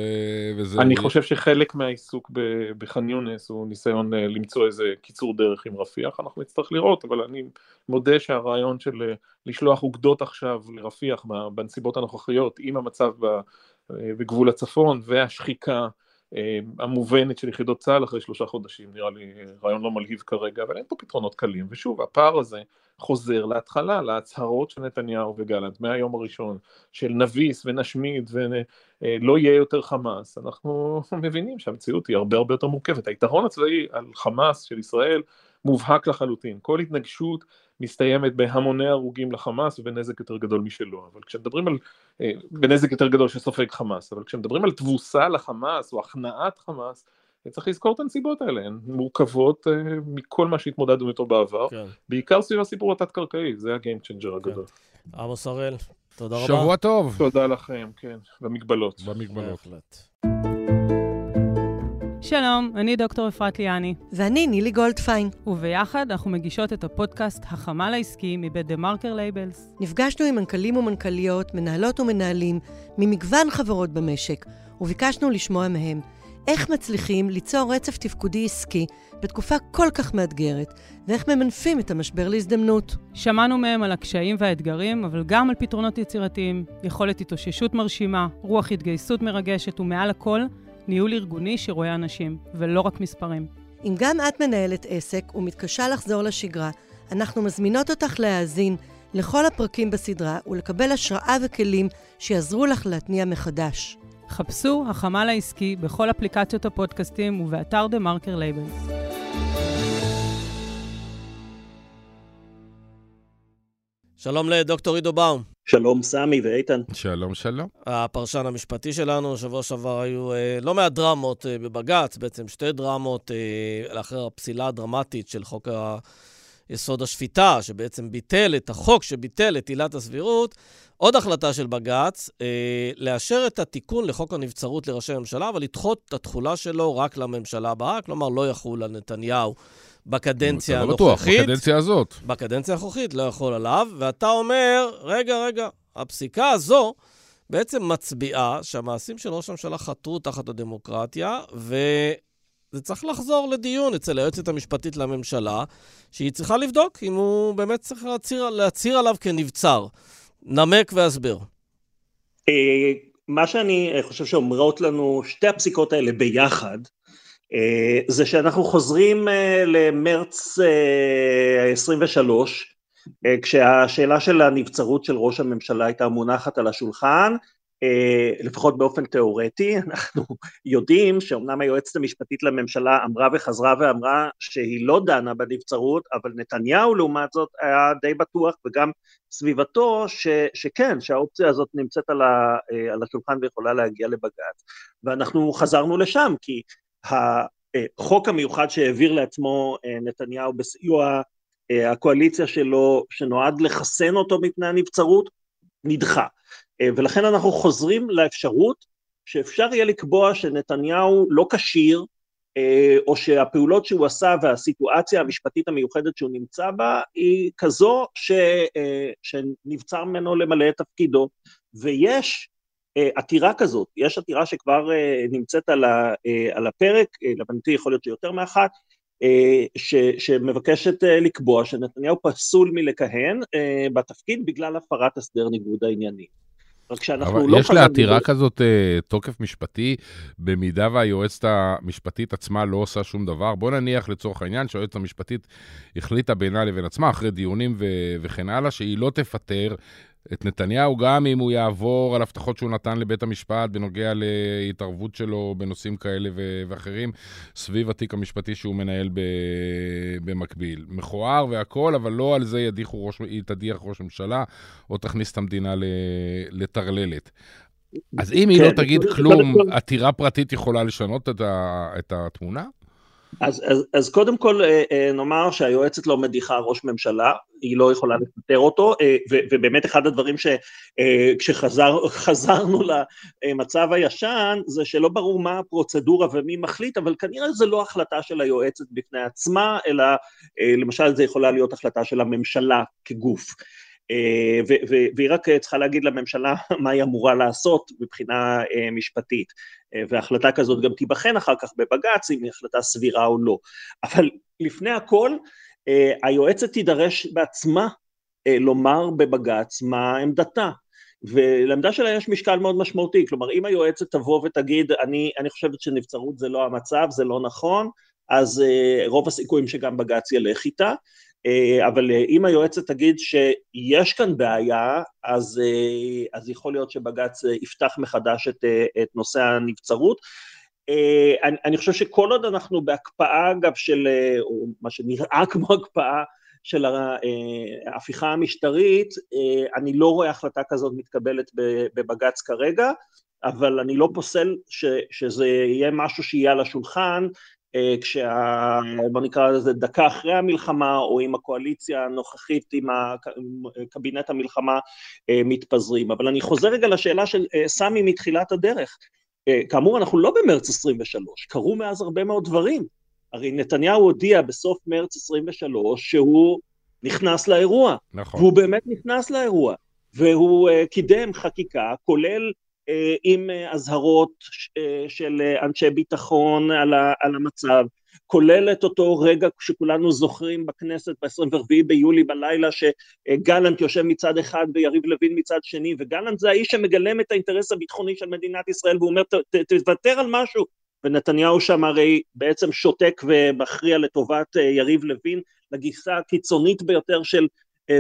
וזה... אני חושב שחלק מהעיסוק בח'אן יונס הוא ניסיון אה, למצוא איזה קיצור דרך עם רפיח, אנחנו נצטרך לראות, אבל אני מודה שהרעיון של אה, לשלוח אוגדות עכשיו לרפיח בנסיבות הנוכחיות, עם המצב בגבול הצפון והשחיקה המובנת של יחידות צה"ל אחרי שלושה חודשים, נראה לי רעיון לא מלהיב כרגע, אבל אין פה פתרונות קלים, ושוב, הפער הזה חוזר להתחלה, להצהרות של נתניהו וגלנט מהיום הראשון, של נביס ונשמיד ולא יהיה יותר חמאס, אנחנו מבינים שהמציאות היא הרבה הרבה יותר מורכבת. היתרון הצבאי על חמאס של ישראל מובהק לחלוטין, כל התנגשות מסתיימת בהמוני הרוגים לחמאס ובנזק יותר גדול משלו, אבל כשמדברים על, אה, בנזק יותר גדול שסופג חמאס, אבל כשמדברים על תבוסה לחמאס או הכנעת חמאס, צריך לזכור את הנסיבות האלה, הן מורכבות uh, מכל מה שהתמודדנו איתו בעבר, כן. בעיקר סביב הסיפור התת-קרקעי, זה הגיים צ'נג'ר כן. הגדול. עמוס הראל, תודה רבה. שבוע טוב. תודה לכם, כן, במגבלות. במגבלות. שלום, אני דוקטור אפרת ליאני. ואני נילי גולדפיין. וביחד אנחנו מגישות את הפודקאסט החמ"ל העסקי מבית דה מרקר לייבלס. נפגשנו עם מנכ"לים ומנכ"ליות, מנהלות ומנהלים, ממגוון חברות במשק, וביקשנו לשמוע מהם. איך מצליחים ליצור רצף תפקודי עסקי בתקופה כל כך מאתגרת, ואיך ממנפים את המשבר להזדמנות. שמענו מהם על הקשיים והאתגרים, אבל גם על פתרונות יצירתיים, יכולת התאוששות מרשימה, רוח התגייסות מרגשת, ומעל הכל, ניהול ארגוני שרואה אנשים, ולא רק מספרים. אם גם את מנהלת עסק ומתקשה לחזור לשגרה, אנחנו מזמינות אותך להאזין לכל הפרקים בסדרה ולקבל השראה וכלים שיעזרו לך להתניע מחדש. חפשו החמ"ל העסקי בכל אפליקציות הפודקאסטים ובאתר דה מרקר לייבלס. שלום לדוקטור עידו באום. שלום סמי ואיתן. שלום, שלום. הפרשן המשפטי שלנו, שבוע שעבר היו אה, לא מעט דרמות אה, בבג"ץ, בעצם שתי דרמות אה, לאחר הפסילה הדרמטית של חוק יסוד השפיטה, שבעצם ביטל את החוק שביטל את עילת הסבירות. עוד החלטה של בג"ץ, אה, לאשר את התיקון לחוק הנבצרות לראשי הממשלה, אבל לדחות את התחולה שלו רק לממשלה הבאה, כלומר לא יחול על נתניהו. בקדנציה אתה לא בטוח, הנוכחית. בקדנציה הזאת. בקדנציה הנוכחית לא יכול עליו, ואתה אומר, רגע, רגע, הפסיקה הזו בעצם מצביעה שהמעשים של ראש הממשלה חתרו תחת הדמוקרטיה, וזה צריך לחזור לדיון אצל היועצת המשפטית לממשלה, שהיא צריכה לבדוק אם הוא באמת צריך להצהיר, להצהיר עליו כנבצר. נמק והסבר. אה, מה שאני חושב שאומרות לנו שתי הפסיקות האלה ביחד, זה שאנחנו חוזרים אה, למרץ 23, כשהשאלה של הנבצרות של ראש הממשלה הייתה מונחת על השולחן, לפחות באופן תיאורטי, אנחנו יודעים שאומנם היועצת המשפטית לממשלה אמרה וחזרה ואמרה שהיא לא דנה בנבצרות, אבל נתניהו לעומת זאת היה די בטוח וגם סביבתו ש, שכן, שהאופציה הזאת נמצאת על, ה, על השולחן ויכולה להגיע לבג"ץ. ואנחנו חזרנו לשם, כי החוק המיוחד שהעביר לעצמו נתניהו בסיוע הקואליציה שלו, שנועד לחסן אותו מפני הנבצרות, נדחה. ולכן אנחנו חוזרים לאפשרות שאפשר יהיה לקבוע שנתניהו לא כשיר, או שהפעולות שהוא עשה והסיטואציה המשפטית המיוחדת שהוא נמצא בה היא כזו ש, שנבצר ממנו למלא את תפקידו, ויש עתירה כזאת, יש עתירה שכבר נמצאת על, ה, על הפרק, להבנתי יכול להיות שיותר מאחת, ש, שמבקשת לקבוע שנתניהו פסול מלכהן בתפקיד בגלל הפרת הסדר ניגוד העניינים. רק שאנחנו לא... אבל יש לעתירה ב... כזאת תוקף משפטי, במידה והיועצת המשפטית עצמה לא עושה שום דבר? בוא נניח לצורך העניין שהיועצת המשפטית החליטה בינה לבין עצמה, אחרי דיונים ו- וכן הלאה, שהיא לא תפטר את נתניהו, גם אם הוא יעבור על הבטחות שהוא נתן לבית המשפט בנוגע להתערבות שלו בנושאים כאלה ו- ואחרים, סביב התיק המשפטי שהוא מנהל ב- במקביל. מכוער והכול, אבל לא על זה ידיחו ראש, היא תדיח ראש ממשלה, או תכניס את המדינה לטרללת. אז אם היא לא כן, תגיד כלום, עתירה פרטית יכולה לשנות את, ה- את התמונה? אז, אז, אז קודם כל אה, אה, נאמר שהיועצת לא מדיחה ראש ממשלה, היא לא יכולה לפטר אותו, אה, ו, ובאמת אחד הדברים שכשחזרנו למצב הישן, זה שלא ברור מה הפרוצדורה ומי מחליט, אבל כנראה זה לא החלטה של היועצת בפני עצמה, אלא למשל זה יכולה להיות החלטה של הממשלה כגוף. אה, והיא רק צריכה להגיד לממשלה מה היא אמורה לעשות מבחינה אה, משפטית, אה, והחלטה כזאת גם תיבחן אחר כך בבג"ץ אם היא החלטה סבירה או לא. אבל לפני הכל, היועצת תידרש בעצמה לומר בבג"ץ מה עמדתה. ולעמדה שלה יש משקל מאוד משמעותי, כלומר אם היועצת תבוא ותגיד אני, אני חושבת שנבצרות זה לא המצב, זה לא נכון, אז רוב הסיכויים שגם בג"ץ ילך איתה, אבל אה, אם היועצת תגיד שיש כאן בעיה, אז, אה, אז יכול להיות שבג"ץ יפתח מחדש את, את נושא הנבצרות. אני, אני חושב שכל עוד אנחנו בהקפאה, אגב, של, או מה שנראה כמו הקפאה של ההפיכה המשטרית, אני לא רואה החלטה כזאת מתקבלת בבג"ץ כרגע, אבל אני לא פוסל ש, שזה יהיה משהו שיהיה על השולחן, אה, כשה... בוא נקרא לזה דקה אחרי המלחמה, או עם הקואליציה הנוכחית, עם קבינט המלחמה אה, מתפזרים. אבל אני חוזר רגע לשאלה של אה, סמי מתחילת הדרך. כאמור, אנחנו לא במרץ 23, קרו מאז הרבה מאוד דברים. הרי נתניהו הודיע בסוף מרץ 23 שהוא נכנס לאירוע. נכון. והוא באמת נכנס לאירוע. והוא קידם חקיקה, כולל אה, עם אה, אזהרות אה, של אנשי ביטחון על המצב, כולל את אותו רגע שכולנו זוכרים בכנסת ב-24 ביולי בלילה שגלנט יושב מצד אחד ויריב לוין מצד שני, וגלנט זה האיש שמגלם את האינטרס הביטחוני של מדינת ישראל והוא אומר תוותר על משהו, ונתניהו שם הרי בעצם שותק ומכריע לטובת יריב לוין לגיסה הקיצונית ביותר של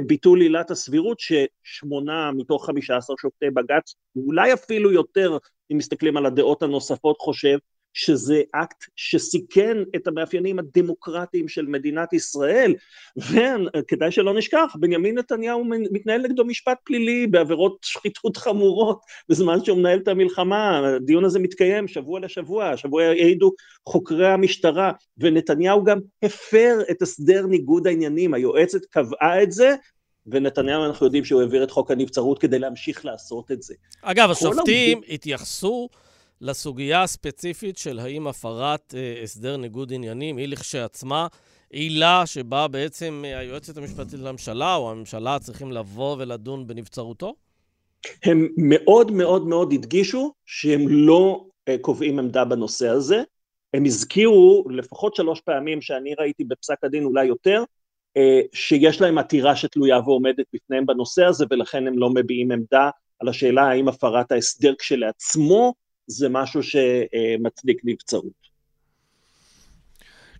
ביטול עילת הסבירות, ששמונה מתוך חמישה עשר שופטי בג"ץ, אולי אפילו יותר, אם מסתכלים על הדעות הנוספות, חושב שזה אקט שסיכן את המאפיינים הדמוקרטיים של מדינת ישראל, וכדאי שלא נשכח, בנימין נתניהו מתנהל נגדו משפט פלילי בעבירות שחיתות חמורות בזמן שהוא מנהל את המלחמה, הדיון הזה מתקיים שבוע לשבוע, השבוע העידו חוקרי המשטרה, ונתניהו גם הפר את הסדר ניגוד העניינים, היועצת קבעה את זה, ונתניהו אנחנו יודעים שהוא העביר את חוק הנבצרות כדי להמשיך לעשות את זה. אגב, השופטים התייחסו לסוגיה הספציפית של האם הפרת אה, הסדר ניגוד עניינים היא לכשעצמה עילה שבה בעצם אה, היועצת המשפטית לממשלה או הממשלה צריכים לבוא ולדון בנבצרותו? הם מאוד מאוד מאוד הדגישו שהם לא אה, קובעים עמדה בנושא הזה. הם הזכירו לפחות שלוש פעמים שאני ראיתי בפסק הדין, אולי יותר, אה, שיש להם עתירה שתלויה ועומדת בפניהם בנושא הזה ולכן הם לא מביעים עמדה על השאלה האם הפרת ההסדר כשלעצמו זה משהו שמצדיק נבצרות.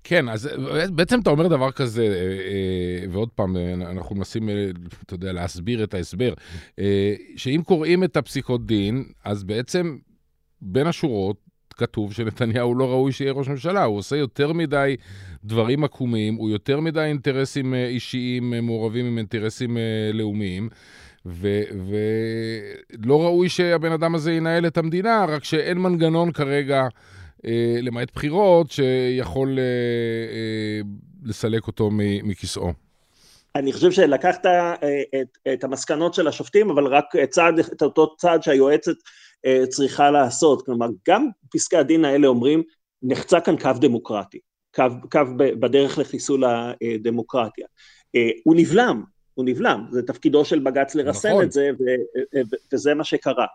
כן, אז בעצם אתה אומר דבר כזה, אה, אה, ועוד פעם, אנחנו מנסים, אה, אתה יודע, להסביר את ההסבר, שאם קוראים את הפסיקות דין, אז בעצם בין השורות כתוב שנתניהו לא ראוי שיהיה ראש ממשלה, הוא עושה יותר מדי דברים עקומים, הוא יותר מדי אינטרסים אישיים מעורבים עם אינטרסים לאומיים. ולא ראוי שהבן אדם הזה ינהל את המדינה, רק שאין מנגנון כרגע, אה, למעט בחירות, שיכול אה, אה, לסלק אותו מכיסאו. אני חושב שלקחת אה, את, את המסקנות של השופטים, אבל רק צעד, את אותו צעד שהיועצת אה, צריכה לעשות. כלומר, גם פסקי הדין האלה אומרים, נחצה כאן קו דמוקרטי, קו, קו בדרך לחיסול הדמוקרטיה. אה, הוא נבלם, הוא נבלם, זה תפקידו של בג"ץ לרסן נכון. את זה, ו- ו- וזה מה שקרה.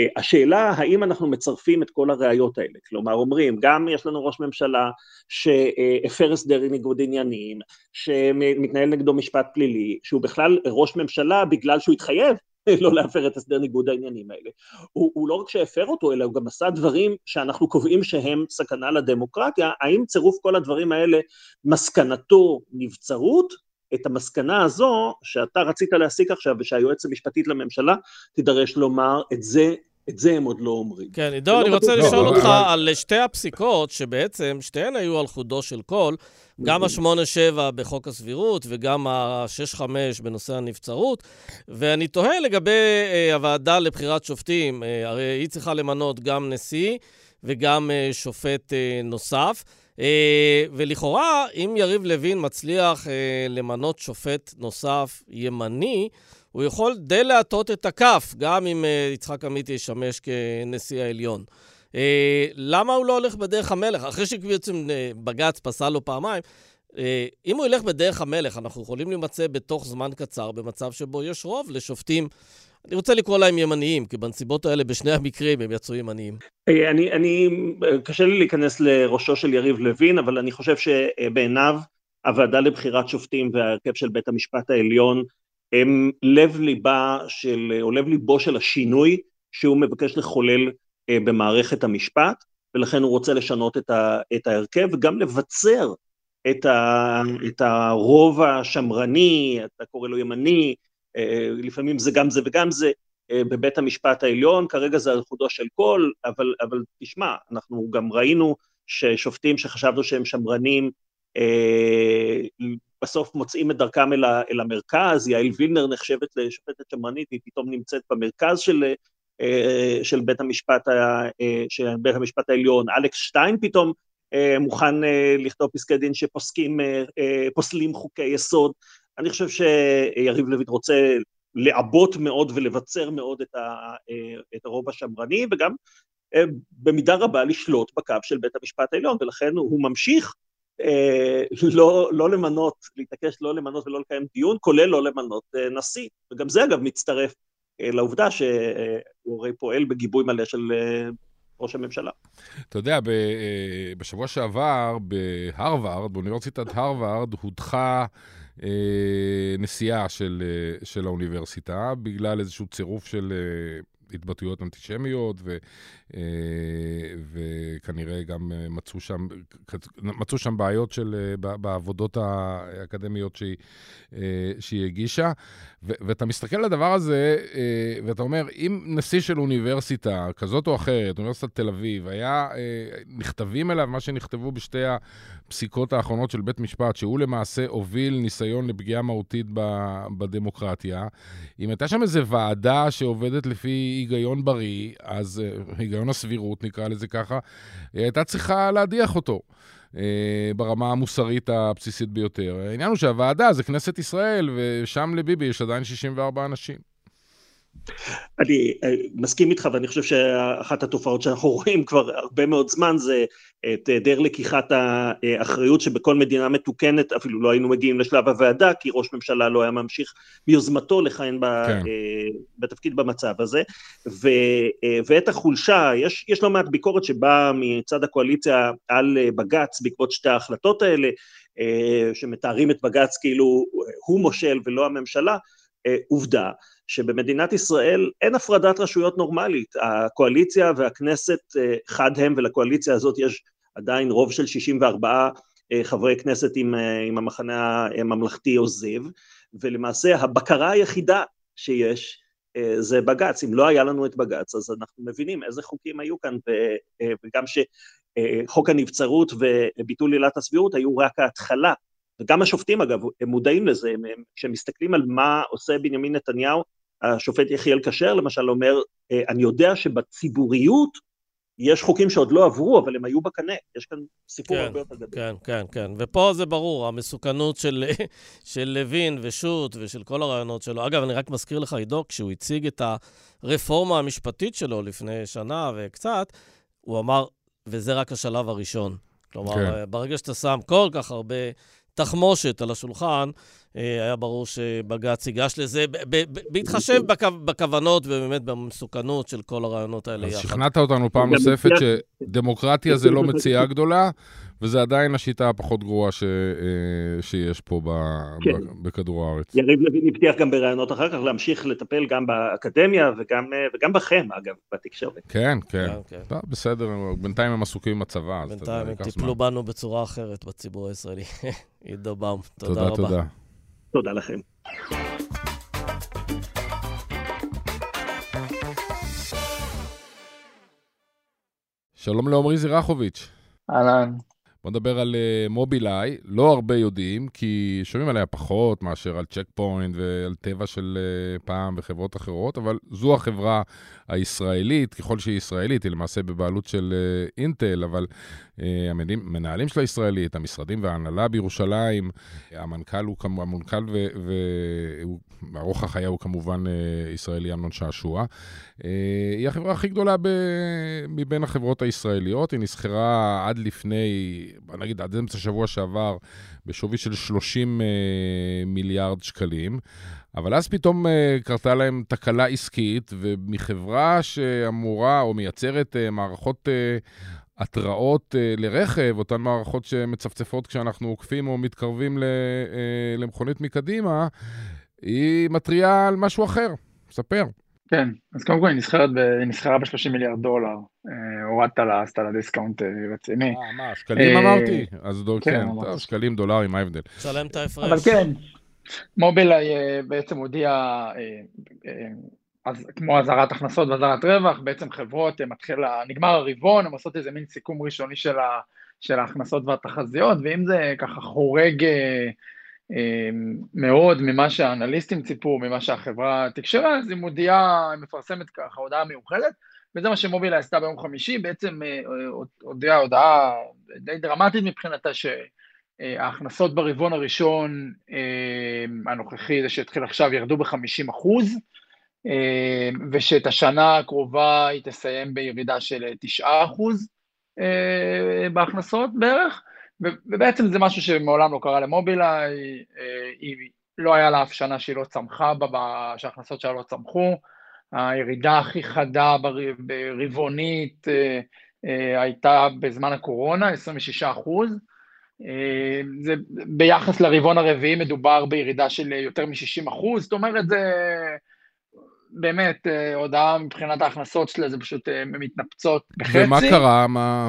אה, השאלה, האם אנחנו מצרפים את כל הראיות האלה? כלומר, אומרים, גם יש לנו ראש ממשלה שהפר הסדר ניגוד עניינים, שמתנהל נגדו משפט פלילי, שהוא בכלל ראש ממשלה בגלל שהוא התחייב לא להפר את הסדר ניגוד העניינים האלה. הוא, הוא לא רק שהפר אותו, אלא הוא גם עשה דברים שאנחנו קובעים שהם סכנה לדמוקרטיה, האם צירוף כל הדברים האלה מסקנתו נבצרות, את המסקנה הזו שאתה רצית להסיק עכשיו ושהיועץ המשפטית לממשלה תידרש לומר את זה את זה הם עוד לא אומרים. כן, עידו, אני רוצה לשאול אותך על שתי הפסיקות, שבעצם שתיהן היו על חודו של קול, גם ה-8-7 בחוק הסבירות וגם ה-6-5 בנושא הנבצרות, ואני תוהה לגבי אה, הוועדה לבחירת שופטים, אה, הרי היא צריכה למנות גם נשיא וגם אה, שופט נוסף. אה, ולכאורה, אם יריב לוין מצליח אה, למנות שופט נוסף ימני, הוא יכול די להטות את הכף, גם אם אה, יצחק עמית ישמש כנשיא העליון. למה הוא לא הולך בדרך המלך? אחרי שבעצם בג"ץ פסל לו פעמיים, אם הוא ילך בדרך המלך, אנחנו יכולים להימצא בתוך זמן קצר במצב שבו יש רוב לשופטים אני רוצה לקרוא להם ימניים, כי בנסיבות האלה, בשני המקרים הם יצאו ימניים. אני, אני, קשה לי להיכנס לראשו של יריב לוין, אבל אני חושב שבעיניו הוועדה לבחירת שופטים וההרכב של בית המשפט העליון הם לב ליבה של, או לב ליבו של השינוי שהוא מבקש לחולל אה, במערכת המשפט, ולכן הוא רוצה לשנות את, ה, את ההרכב וגם לבצר את, ה, את הרוב השמרני, אתה קורא לו ימני, אה, לפעמים זה גם זה וגם זה, אה, בבית המשפט העליון, כרגע זה על חודו של קול, אבל, אבל תשמע, אנחנו גם ראינו ששופטים שחשבנו שהם שמרנים, אה, בסוף מוצאים את דרכם אל, אל המרכז, יעל וילנר נחשבת לשופטת שמרנית, היא פתאום נמצאת במרכז של, של, בית, המשפט, של בית המשפט העליון, אלכס שטיין פתאום מוכן לכתוב פסקי דין שפוסקים, פוסלים חוקי יסוד, אני חושב שיריב לוין רוצה לעבות מאוד ולבצר מאוד את, ה, את הרוב השמרני, וגם אה, במידה רבה לשלוט בקו של בית המשפט העליון, ולכן הוא ממשיך אה, לא, לא למנות, להתעקש לא למנות ולא לקיים דיון, כולל לא למנות אה, נשיא. וגם זה אגב מצטרף לעובדה שהוא הרי פועל בגיבוי מלא של ראש הממשלה. אתה יודע, בשבוע שעבר בהרווארד, באוניברסיטת הרווארד, הודחה... אה, נשיאה של, אה, של האוניברסיטה, בגלל איזשהו צירוף של אה, התבטאויות אנטישמיות, ו, אה, וכנראה גם אה, מצאו שם, מצאו שם בעיות של, בעבודות האקדמיות שהיא, שהיא הגישה. ו, ואתה מסתכל על הדבר הזה, ואתה אומר, אם נשיא של אוניברסיטה כזאת או אחרת, אוניברסיטת תל אביב, היה נכתבים אליו מה שנכתבו בשתי הפסיקות האחרונות של בית משפט, שהוא למעשה הוביל ניסיון לפגיעה מהותית בדמוקרטיה, אם הייתה שם איזו ועדה שעובדת לפי היגיון בריא, אז אה, היגיון הסבירות, נקרא לזה ככה, היא הייתה צריכה להדיח אותו. אה, ברמה המוסרית הבסיסית ביותר. העניין הוא שהוועדה זה כנסת ישראל, ושם לביבי יש עדיין 64 אנשים. אני אה, מסכים איתך ואני חושב שאחת התופעות שאנחנו רואים כבר הרבה מאוד זמן זה את היעדר לקיחת האחריות שבכל מדינה מתוקנת אפילו לא היינו מגיעים לשלב הוועדה כי ראש ממשלה לא היה ממשיך מיוזמתו לכהן כן. אה, בתפקיד במצב הזה. ו, אה, ואת החולשה יש, יש לא מעט ביקורת שבאה מצד הקואליציה על בג"ץ בעקבות שתי ההחלטות האלה שמתארים את בג"ץ כאילו הוא מושל ולא הממשלה. עובדה שבמדינת ישראל אין הפרדת רשויות נורמלית, הקואליציה והכנסת אה, חד הם ולקואליציה הזאת יש עדיין רוב של 64 אה, חברי כנסת עם, אה, עם המחנה הממלכתי זיו, ולמעשה הבקרה היחידה שיש זה בג"ץ, אם לא היה לנו את בג"ץ אז אנחנו מבינים איזה חוקים היו כאן וגם שחוק הנבצרות וביטול עילת הסבירות היו רק ההתחלה וגם השופטים אגב, הם מודעים לזה, כשהם מסתכלים על מה עושה בנימין נתניהו, השופט יחיאל כשר למשל אומר, אה, אני יודע שבציבוריות יש חוקים שעוד לא עברו, אבל הם היו בקנה. יש כאן סיפור כן, הרבה יותר גדול. כן, כן, כן. ופה זה ברור, המסוכנות של, של לוין ושות' ושל כל הרעיונות שלו. אגב, אני רק מזכיר לך, עידו, כשהוא הציג את הרפורמה המשפטית שלו לפני שנה וקצת, הוא אמר, וזה רק השלב הראשון. כלומר, כן. ברגע שאתה שם כל כך הרבה תחמושת על השולחן, היה ברור שבג"ץ ייגש לזה, בהתחשב בכוונות ובאמת במסוכנות של כל הרעיונות האלה יחד. אז שכנעת אותנו פעם נוספת שדמוקרטיה זה לא מציאה גדולה, וזה עדיין השיטה הפחות גרועה ש, אה, שיש פה ב, כן. בכדור הארץ. יריב לוין הבטיח גם בראיונות אחר כך להמשיך לטפל גם באקדמיה וגם, אה, וגם בכם, אגב, בתקשורת. כן, כן. כן, כן. בסדר, בינתיים הם עסוקים עם הצבא. בינתיים הם טיפלו בנו בצורה אחרת בציבור הישראלי. עידו באום, תודה, תודה רבה. תודה. תודה לכם. שלום לעמרי זירחוביץ'. אהלן. בוא נדבר על uh, מובילאיי, לא הרבה יודעים, כי שומעים עליה פחות מאשר על צ'ק פוינט ועל טבע של uh, פעם וחברות אחרות, אבל זו החברה הישראלית, ככל שהיא ישראלית, היא למעשה בבעלות של uh, אינטל, אבל המנהלים של הישראלית, המשרדים וההנהלה בירושלים, המנכ"ל הוא כמובן, המנכ"ל וארוך החייה הוא כמובן uh, ישראלי אמנון שעשוע. Uh, היא החברה הכי גדולה ב, מבין החברות הישראליות, היא נסחרה עד לפני, נגיד עד אמצע השבוע שעבר, בשווי של 30 uh, מיליארד שקלים. אבל אז פתאום uh, קרתה להם תקלה עסקית, ומחברה שאמורה או מייצרת uh, מערכות uh, התראות uh, לרכב, אותן מערכות שמצפצפות כשאנחנו עוקפים או מתקרבים ל, uh, למכונית מקדימה, היא מתריעה על משהו אחר. ספר. כן, אז קודם כל היא נסחרת, ב... היא נסחרה ב-30 מיליארד דולר, הורדת לה, עשתה לה דיסקאונט רציני. אה, מה, שקלים אמרתי? אז כן, כן שקלים, דולרים, מה ההבדל? תשלם את ההפרש. אבל כן, מובילאיי אה, בעצם הודיעה, אה, אה, אז כמו אזהרת הכנסות ואזהרת רווח, בעצם חברות, מתחילה, נגמר הרבעון, הן עושות איזה מין סיכום ראשוני של, ה, של ההכנסות והתחזיות, ואם זה ככה חורג מאוד ממה שהאנליסטים ציפו, ממה שהחברה תקשרה, אז היא מודיעה, היא מפרסמת ככה הודעה מיוחדת, וזה מה שמובילאיי עשתה ביום חמישי, בעצם הודיעה הודעה די דרמטית מבחינתה, ש... אה, ההכנסות ברבעון הראשון אה, הנוכחי, זה שהתחיל עכשיו, ירדו ב-50 אחוז, אה, ושאת השנה הקרובה היא תסיים בירידה של 9 אחוז בהכנסות בערך, ובעצם זה משהו שמעולם לא קרה למובילאיי, לא היה לה אף שנה שהיא לא צמחה בה, שההכנסות שלה לא צמחו, הירידה הכי חדה ברבעונית הייתה בזמן הקורונה, 26 אחוז, אה, זה ביחס לרבעון הרביעי מדובר בירידה של יותר מ-60 אחוז, זאת אומרת זה, באמת, אה, הודעה מבחינת ההכנסות שלה, זה פשוט אה, מתנפצות בחצי. ומה קרה? מה,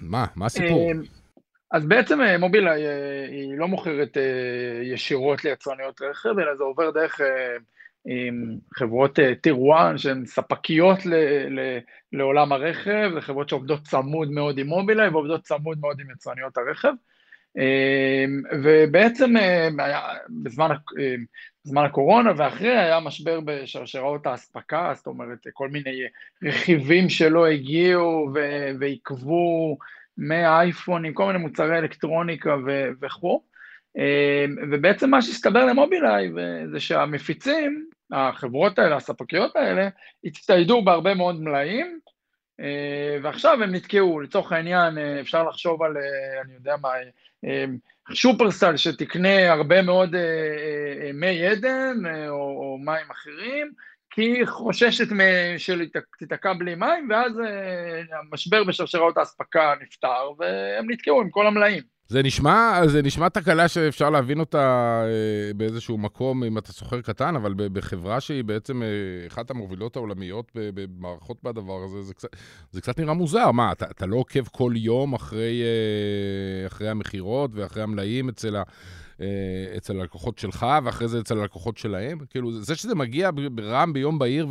מה, מה הסיפור? אז בעצם מובילאיי היא לא מוכרת ישירות ליצרניות רכב, אלא זה עובר דרך חברות טיר 1 שהן ספקיות ל, ל, לעולם הרכב, זה חברות שעובדות צמוד מאוד עם מובילאיי ועובדות צמוד מאוד עם יצרניות הרכב. ובעצם בזמן, בזמן הקורונה ואחרי היה משבר בשרשראות האספקה, זאת אומרת כל מיני רכיבים שלא הגיעו ועיכבו מהאייפונים, כל מיני מוצרי אלקטרוניקה וכו'. ובעצם מה שהסתבר למובילאיי זה שהמפיצים, החברות האלה, הספקיות האלה, הצטיידו בהרבה מאוד מלאים, ועכשיו הם נתקעו. לצורך העניין, אפשר לחשוב על, אני יודע מה, שופרסל שתקנה הרבה מאוד מי עדן או, או מים אחרים, כי היא חוששת שתיתקע בלי מים, ואז המשבר בשרשראות האספקה נפתר, והם נתקעו עם כל המלאים. זה נשמע, זה נשמע תקלה שאפשר להבין אותה אה, באיזשהו מקום אם אתה סוחר קטן, אבל בחברה שהיא בעצם אה, אחת המובילות העולמיות במערכות בדבר הזה, זה קצת, זה קצת נראה מוזר. מה, אתה, אתה לא עוקב כל יום אחרי, אה, אחרי המכירות ואחרי המלאים אצל ה... אצל הלקוחות שלך, ואחרי זה אצל הלקוחות שלהם. כאילו, זה שזה מגיע ברעם ביום בהיר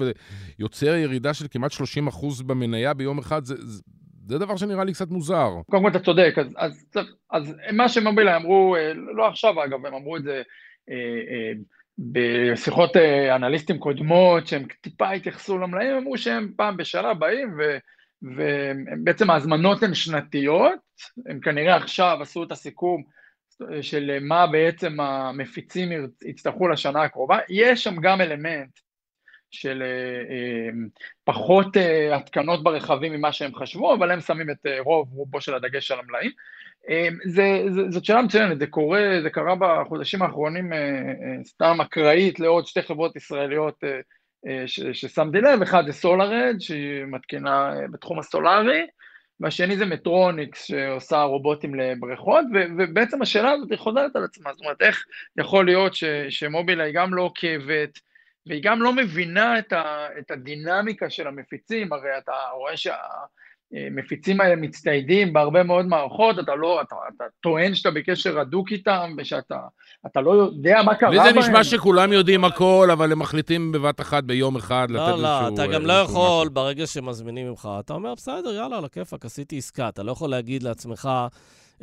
ויוצר ירידה של כמעט 30% במניה ביום אחד, זה, זה דבר שנראה לי קצת מוזר. קודם כל אתה צודק, אז, אז, אז מה שמובילאיי אמרו, אה, לא עכשיו אגב, הם אמרו את זה אה, אה, בשיחות אה, אנליסטים קודמות, שהם טיפה התייחסו למלאים, אמרו שהם פעם בשנה באים, ו, ובעצם ההזמנות הן שנתיות, הם כנראה עכשיו עשו את הסיכום של מה בעצם המפיצים יצטרכו לשנה הקרובה, יש שם גם אלמנט של אה, אה, פחות אה, התקנות ברכבים ממה שהם חשבו, אבל הם שמים את רוב רובו של הדגש על המלאים. זה, זה, זאת שאלה מצוינת, זה קורה, זה קרה בחודשים האחרונים סתם אקראית לעוד שתי חברות ישראליות ששמתי לב, אחד זה סולארד, שהיא מתקינה בתחום הסולארי, והשני זה מטרוניקס שעושה רובוטים לבריכות, ובעצם השאלה הזאת היא חוזרת על עצמה, זאת אומרת איך יכול להיות שמובילאיי גם לא עוקבת, והיא גם לא מבינה את, ה, את הדינמיקה של המפיצים, הרי אתה רואה שהמפיצים האלה מצטיידים בהרבה מאוד מערכות, אתה לא, אתה, אתה טוען שאתה בקשר הדוק איתם, ושאתה אתה לא יודע מה קרה בהם. לי זה נשמע שכולם יודעים הכל, אבל הם מחליטים בבת אחת ביום אחד לא, לתת לא, איזשהו... לא, אתה גם לא יכול, משהו. ברגע שמזמינים ממך, אתה אומר, בסדר, יאללה, על הכיפאק, עשיתי עסקה. אתה לא יכול להגיד לעצמך...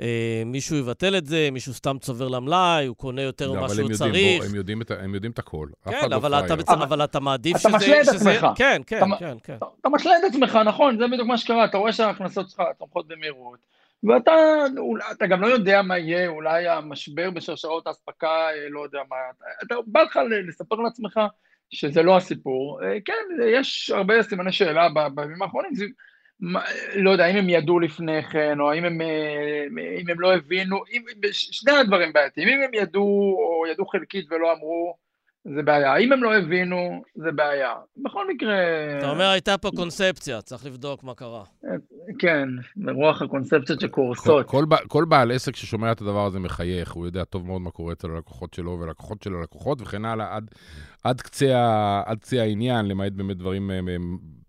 אה, מישהו יבטל את זה, מישהו סתם צובר למלאי, הוא קונה יותר ממה שהוא צריך. בוא, הם יודעים, את, הם יודעים את הכל. כן, אבל, לא אתה, בצ... אבל אתה מעדיף אתה שזה... אתה משלה את עצמך. כן, כן, אתה, כן, כן. אתה, אתה משלה את עצמך, נכון, זה בדיוק מה שקרה, אתה רואה שההכנסות שלך צומחות במהירות, ואתה אתה גם לא יודע מה יהיה, אולי המשבר בשרשרות האספקה, אה, לא יודע מה, אתה בא לך לספר לעצמך שזה לא הסיפור. אה, כן, יש הרבה סימני שאלה בימים האחרונים, מה, לא יודע, אם הם ידעו לפני כן, או אם הם, אה, אם הם לא הבינו, אם, שני הדברים בעייתיים, אם הם ידעו או ידעו חלקית ולא אמרו, זה בעיה. אם הם לא הבינו, זה בעיה. בכל מקרה... אתה אומר, הייתה פה קונספציה, צריך לבדוק מה קרה. כן, ברוח הקונספציות שקורסות. כל, כל, כל בעל עסק ששומע את הדבר הזה מחייך, הוא יודע טוב מאוד מה קורה אצל הלקוחות שלו ולקוחות של הלקוחות וכן הלאה, עד, עד, קצה, עד קצה העניין, למעט באמת דברים אה,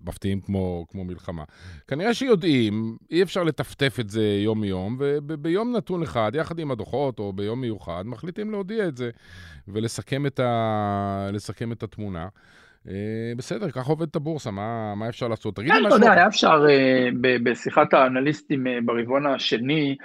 מפתיעים כמו, כמו מלחמה. כנראה שיודעים, אי אפשר לטפטף את זה יום-יום, וביום נתון אחד, יחד עם הדוחות, או ביום מיוחד, מחליטים להודיע את זה ולסכם את, ה... את התמונה. Uh, בסדר, ככה עובדת הבורסה, מה, מה אפשר לעשות? תגיד לי כן, משהו... כן, אתה יודע, היה אפשר uh, בשיחת האנליסטים uh, ברבעון השני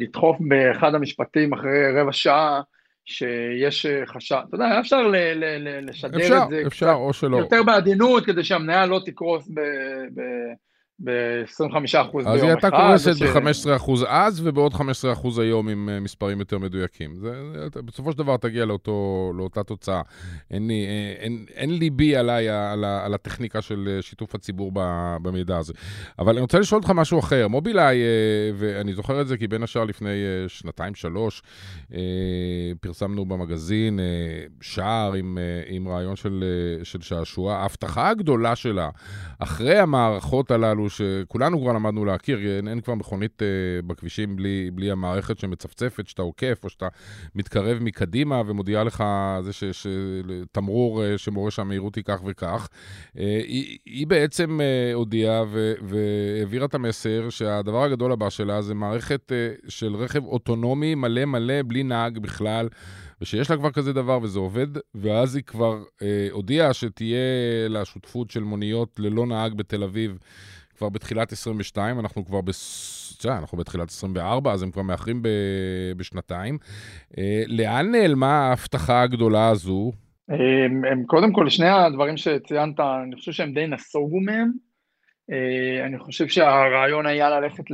לדחוף באחד המשפטים אחרי רבע שעה שיש אה, חשד, אתה יודע, אפשר ל- ל- ל- לשדר אפשר, את זה אפשר, קצת או שלא. יותר בעדינות, כדי שהמניה לא תקרוס ב... ב- ב-25% ביום אחד. אז היא הייתה קורסת ש... ב-15% אז, ובעוד 15% היום עם אה, מספרים יותר מדויקים. זה, זה, בסופו של דבר תגיע לאותו, לאותה תוצאה. אין לי, אה, אין, אין ליבי עליי על, על הטכניקה של אה, שיתוף הציבור במידע הזה. אבל אני רוצה לשאול אותך משהו אחר. מובילאיי, ואני זוכר את זה כי בין השאר לפני שנתיים-שלוש, פרסמנו במגזין שער עם, עם רעיון של, של שעשוע. ההבטחה הגדולה שלה, אחרי המערכות הללו שכולנו כבר למדנו להכיר, אין, אין כבר מכונית uh, בכבישים בלי, בלי המערכת שמצפצפת, שאתה עוקף, או שאתה מתקרב מקדימה ומודיעה לך זה ש, ש, תמרור uh, שמורה שהמהירות היא כך וכך. Uh, היא, היא בעצם uh, הודיעה והעבירה את המסר שהדבר הגדול הבא שלה זה מערכת uh, של רכב אוטונומי מלא מלא, בלי נהג בכלל. ושיש לה כבר כזה דבר וזה עובד, ואז היא כבר אה, הודיעה שתהיה לה שותפות של מוניות ללא נהג בתל אביב כבר בתחילת 22, אנחנו כבר בס... אנחנו בתחילת 24, אז הם כבר מאחרים ב... בשנתיים. אה, לאן נעלמה ההבטחה הגדולה הזו? הם, הם קודם כל, שני הדברים שציינת, אני חושב שהם די נסוגו מהם. אה, אני חושב שהרעיון היה ללכת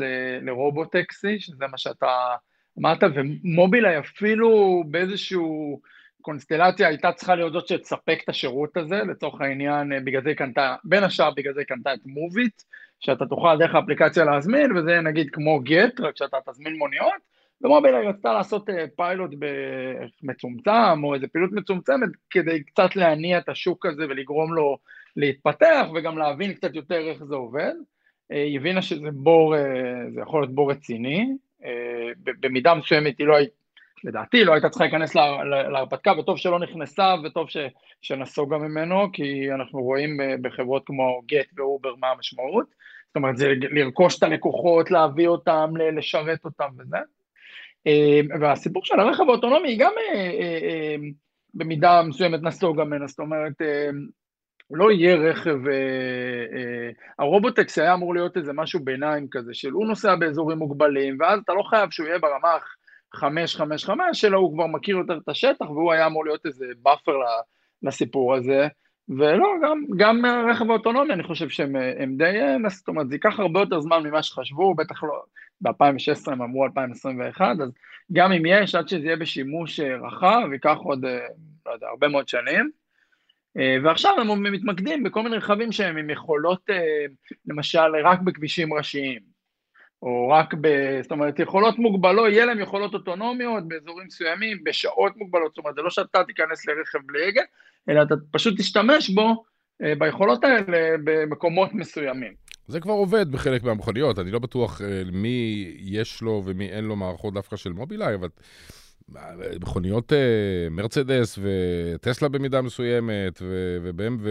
לרובוטקסי, שזה מה שאתה אמרת, ומובילאיי אפילו באיזשהו קונסטלציה הייתה צריכה להיות זאת שתספק את השירות הזה, לצורך העניין, אה, בגלל זה היא קנתה, בין השאר בגלל זה היא קנתה את מוביט, שאתה תוכל דרך האפליקציה להזמין, וזה נגיד כמו גט, רק שאתה תזמין מוניות, ומובילאיי רצתה לעשות אה, פיילוט מצומצם, או איזה פעילות מצומצמת, כדי קצת להניע את השוק הזה ולגרום לו להתפתח, וגם להבין קצת יותר איך זה עובד. אה, היא הבינה שזה בור, זה יכול להיות בור רציני, במידה מסוימת היא לא הייתה, לדעתי לא הייתה צריכה להיכנס להרפתקה, וטוב שלא נכנסה, וטוב ש, שנסוגה ממנו, כי אנחנו רואים בחברות כמו גט ואובר מה המשמעות. זאת אומרת, זה לרכוש את הלקוחות, להביא אותם, לשרת אותם וזה. והסיפור של הרכב האוטונומי היא גם במידה מסוימת נסוגה ממנו, זאת אומרת, לא יהיה רכב, אה, אה, הרובוטקס היה אמור להיות איזה משהו ביניים כזה, של הוא נוסע באזורים מוגבלים, ואז אתה לא חייב שהוא יהיה ברמה 5, 5, 5, אלא הוא כבר מכיר יותר את השטח, והוא היה אמור להיות איזה ב buffer לסיפור הזה. ולא, גם, גם הרכב האוטונומי, אני חושב שהם די, זאת אומרת, זה ייקח הרבה יותר זמן ממה שחשבו, בטח לא, ב-2016 הם אמרו 2021, אז גם אם יש, עד שזה יהיה בשימוש רחב, ייקח עוד, לא יודע, הרבה מאוד שנים. אה, ועכשיו הם מתמקדים בכל מיני רכבים שהם עם יכולות, אה, למשל, רק בכבישים ראשיים, או רק ב... זאת אומרת, יכולות מוגבלות, יהיה להם יכולות אוטונומיות באזורים מסוימים, בשעות מוגבלות, זאת אומרת, זה לא שאתה תיכנס לרכב בלי הגה, אלא אתה פשוט תשתמש בו, אה, ביכולות האלה, במקומות מסוימים. זה כבר עובד בחלק מהמכוניות, אני לא בטוח מי יש לו ומי אין לו מערכות דווקא של מובילאיי, אבל מכוניות uh, מרצדס וטסלה במידה מסוימת, ו-BMW,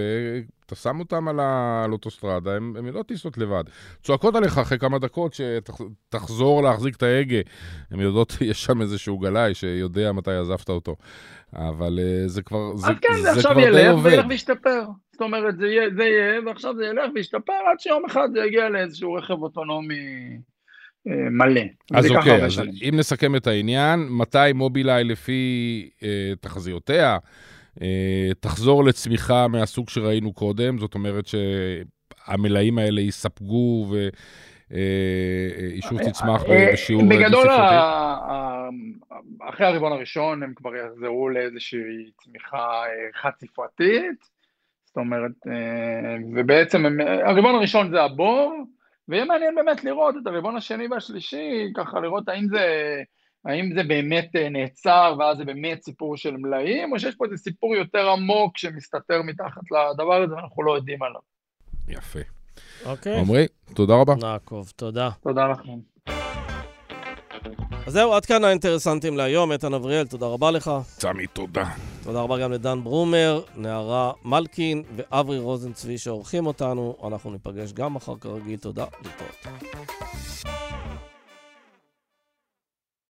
אתה שם אותם על, על אוטוסטרדה, הן לא טיסות לבד. צועקות עליך אחרי כמה דקות שתחזור להחזיק את ההגה. הן יודעות, יש שם איזשהו גלאי שיודע מתי עזבת אותו. אבל uh, זה כבר, זה, כן, זה, זה כבר די עובד. אז כן, זה עכשיו ילך וישתפר. זאת אומרת, זה יהיה, זה יהיה, ועכשיו זה ילך וישתפר עד שיום אחד זה יגיע לאיזשהו רכב אוטונומי. אה, מלא. אז אוקיי, אז אם נסכם את העניין, מתי מובילאיי לפי אה, תחזיותיה אה, תחזור לצמיחה מהסוג שראינו קודם, זאת אומרת שהמלאים האלה יספגו ו... אה, היא שוב אה, תצמח בשיעור? בגדול, אחרי הרבעון הראשון הם כבר יחזרו לאיזושהי צמיחה חד-ספרתית, זאת אומרת, ובעצם הרבעון הראשון זה הבור, ויהיה מעניין באמת לראות את הרבעון השני והשלישי, ככה לראות האם זה, האם זה באמת אה, נעצר ואז זה באמת סיפור של מלאים, או שיש פה איזה סיפור יותר עמוק שמסתתר מתחת לדבר הזה ואנחנו לא יודעים עליו. יפה. אוקיי. עמרי, תודה רבה. נעקוב, תודה. תודה לכם. אז זהו, עד כאן האינטרסנטים להיום. איתן אבריאל, תודה רבה לך. סמי, תודה. תודה רבה גם לדן ברומר, נערה מלקין ואברי רוזנצבי שעורכים אותנו. אנחנו ניפגש גם מחר כרגיל. תודה, להתראות.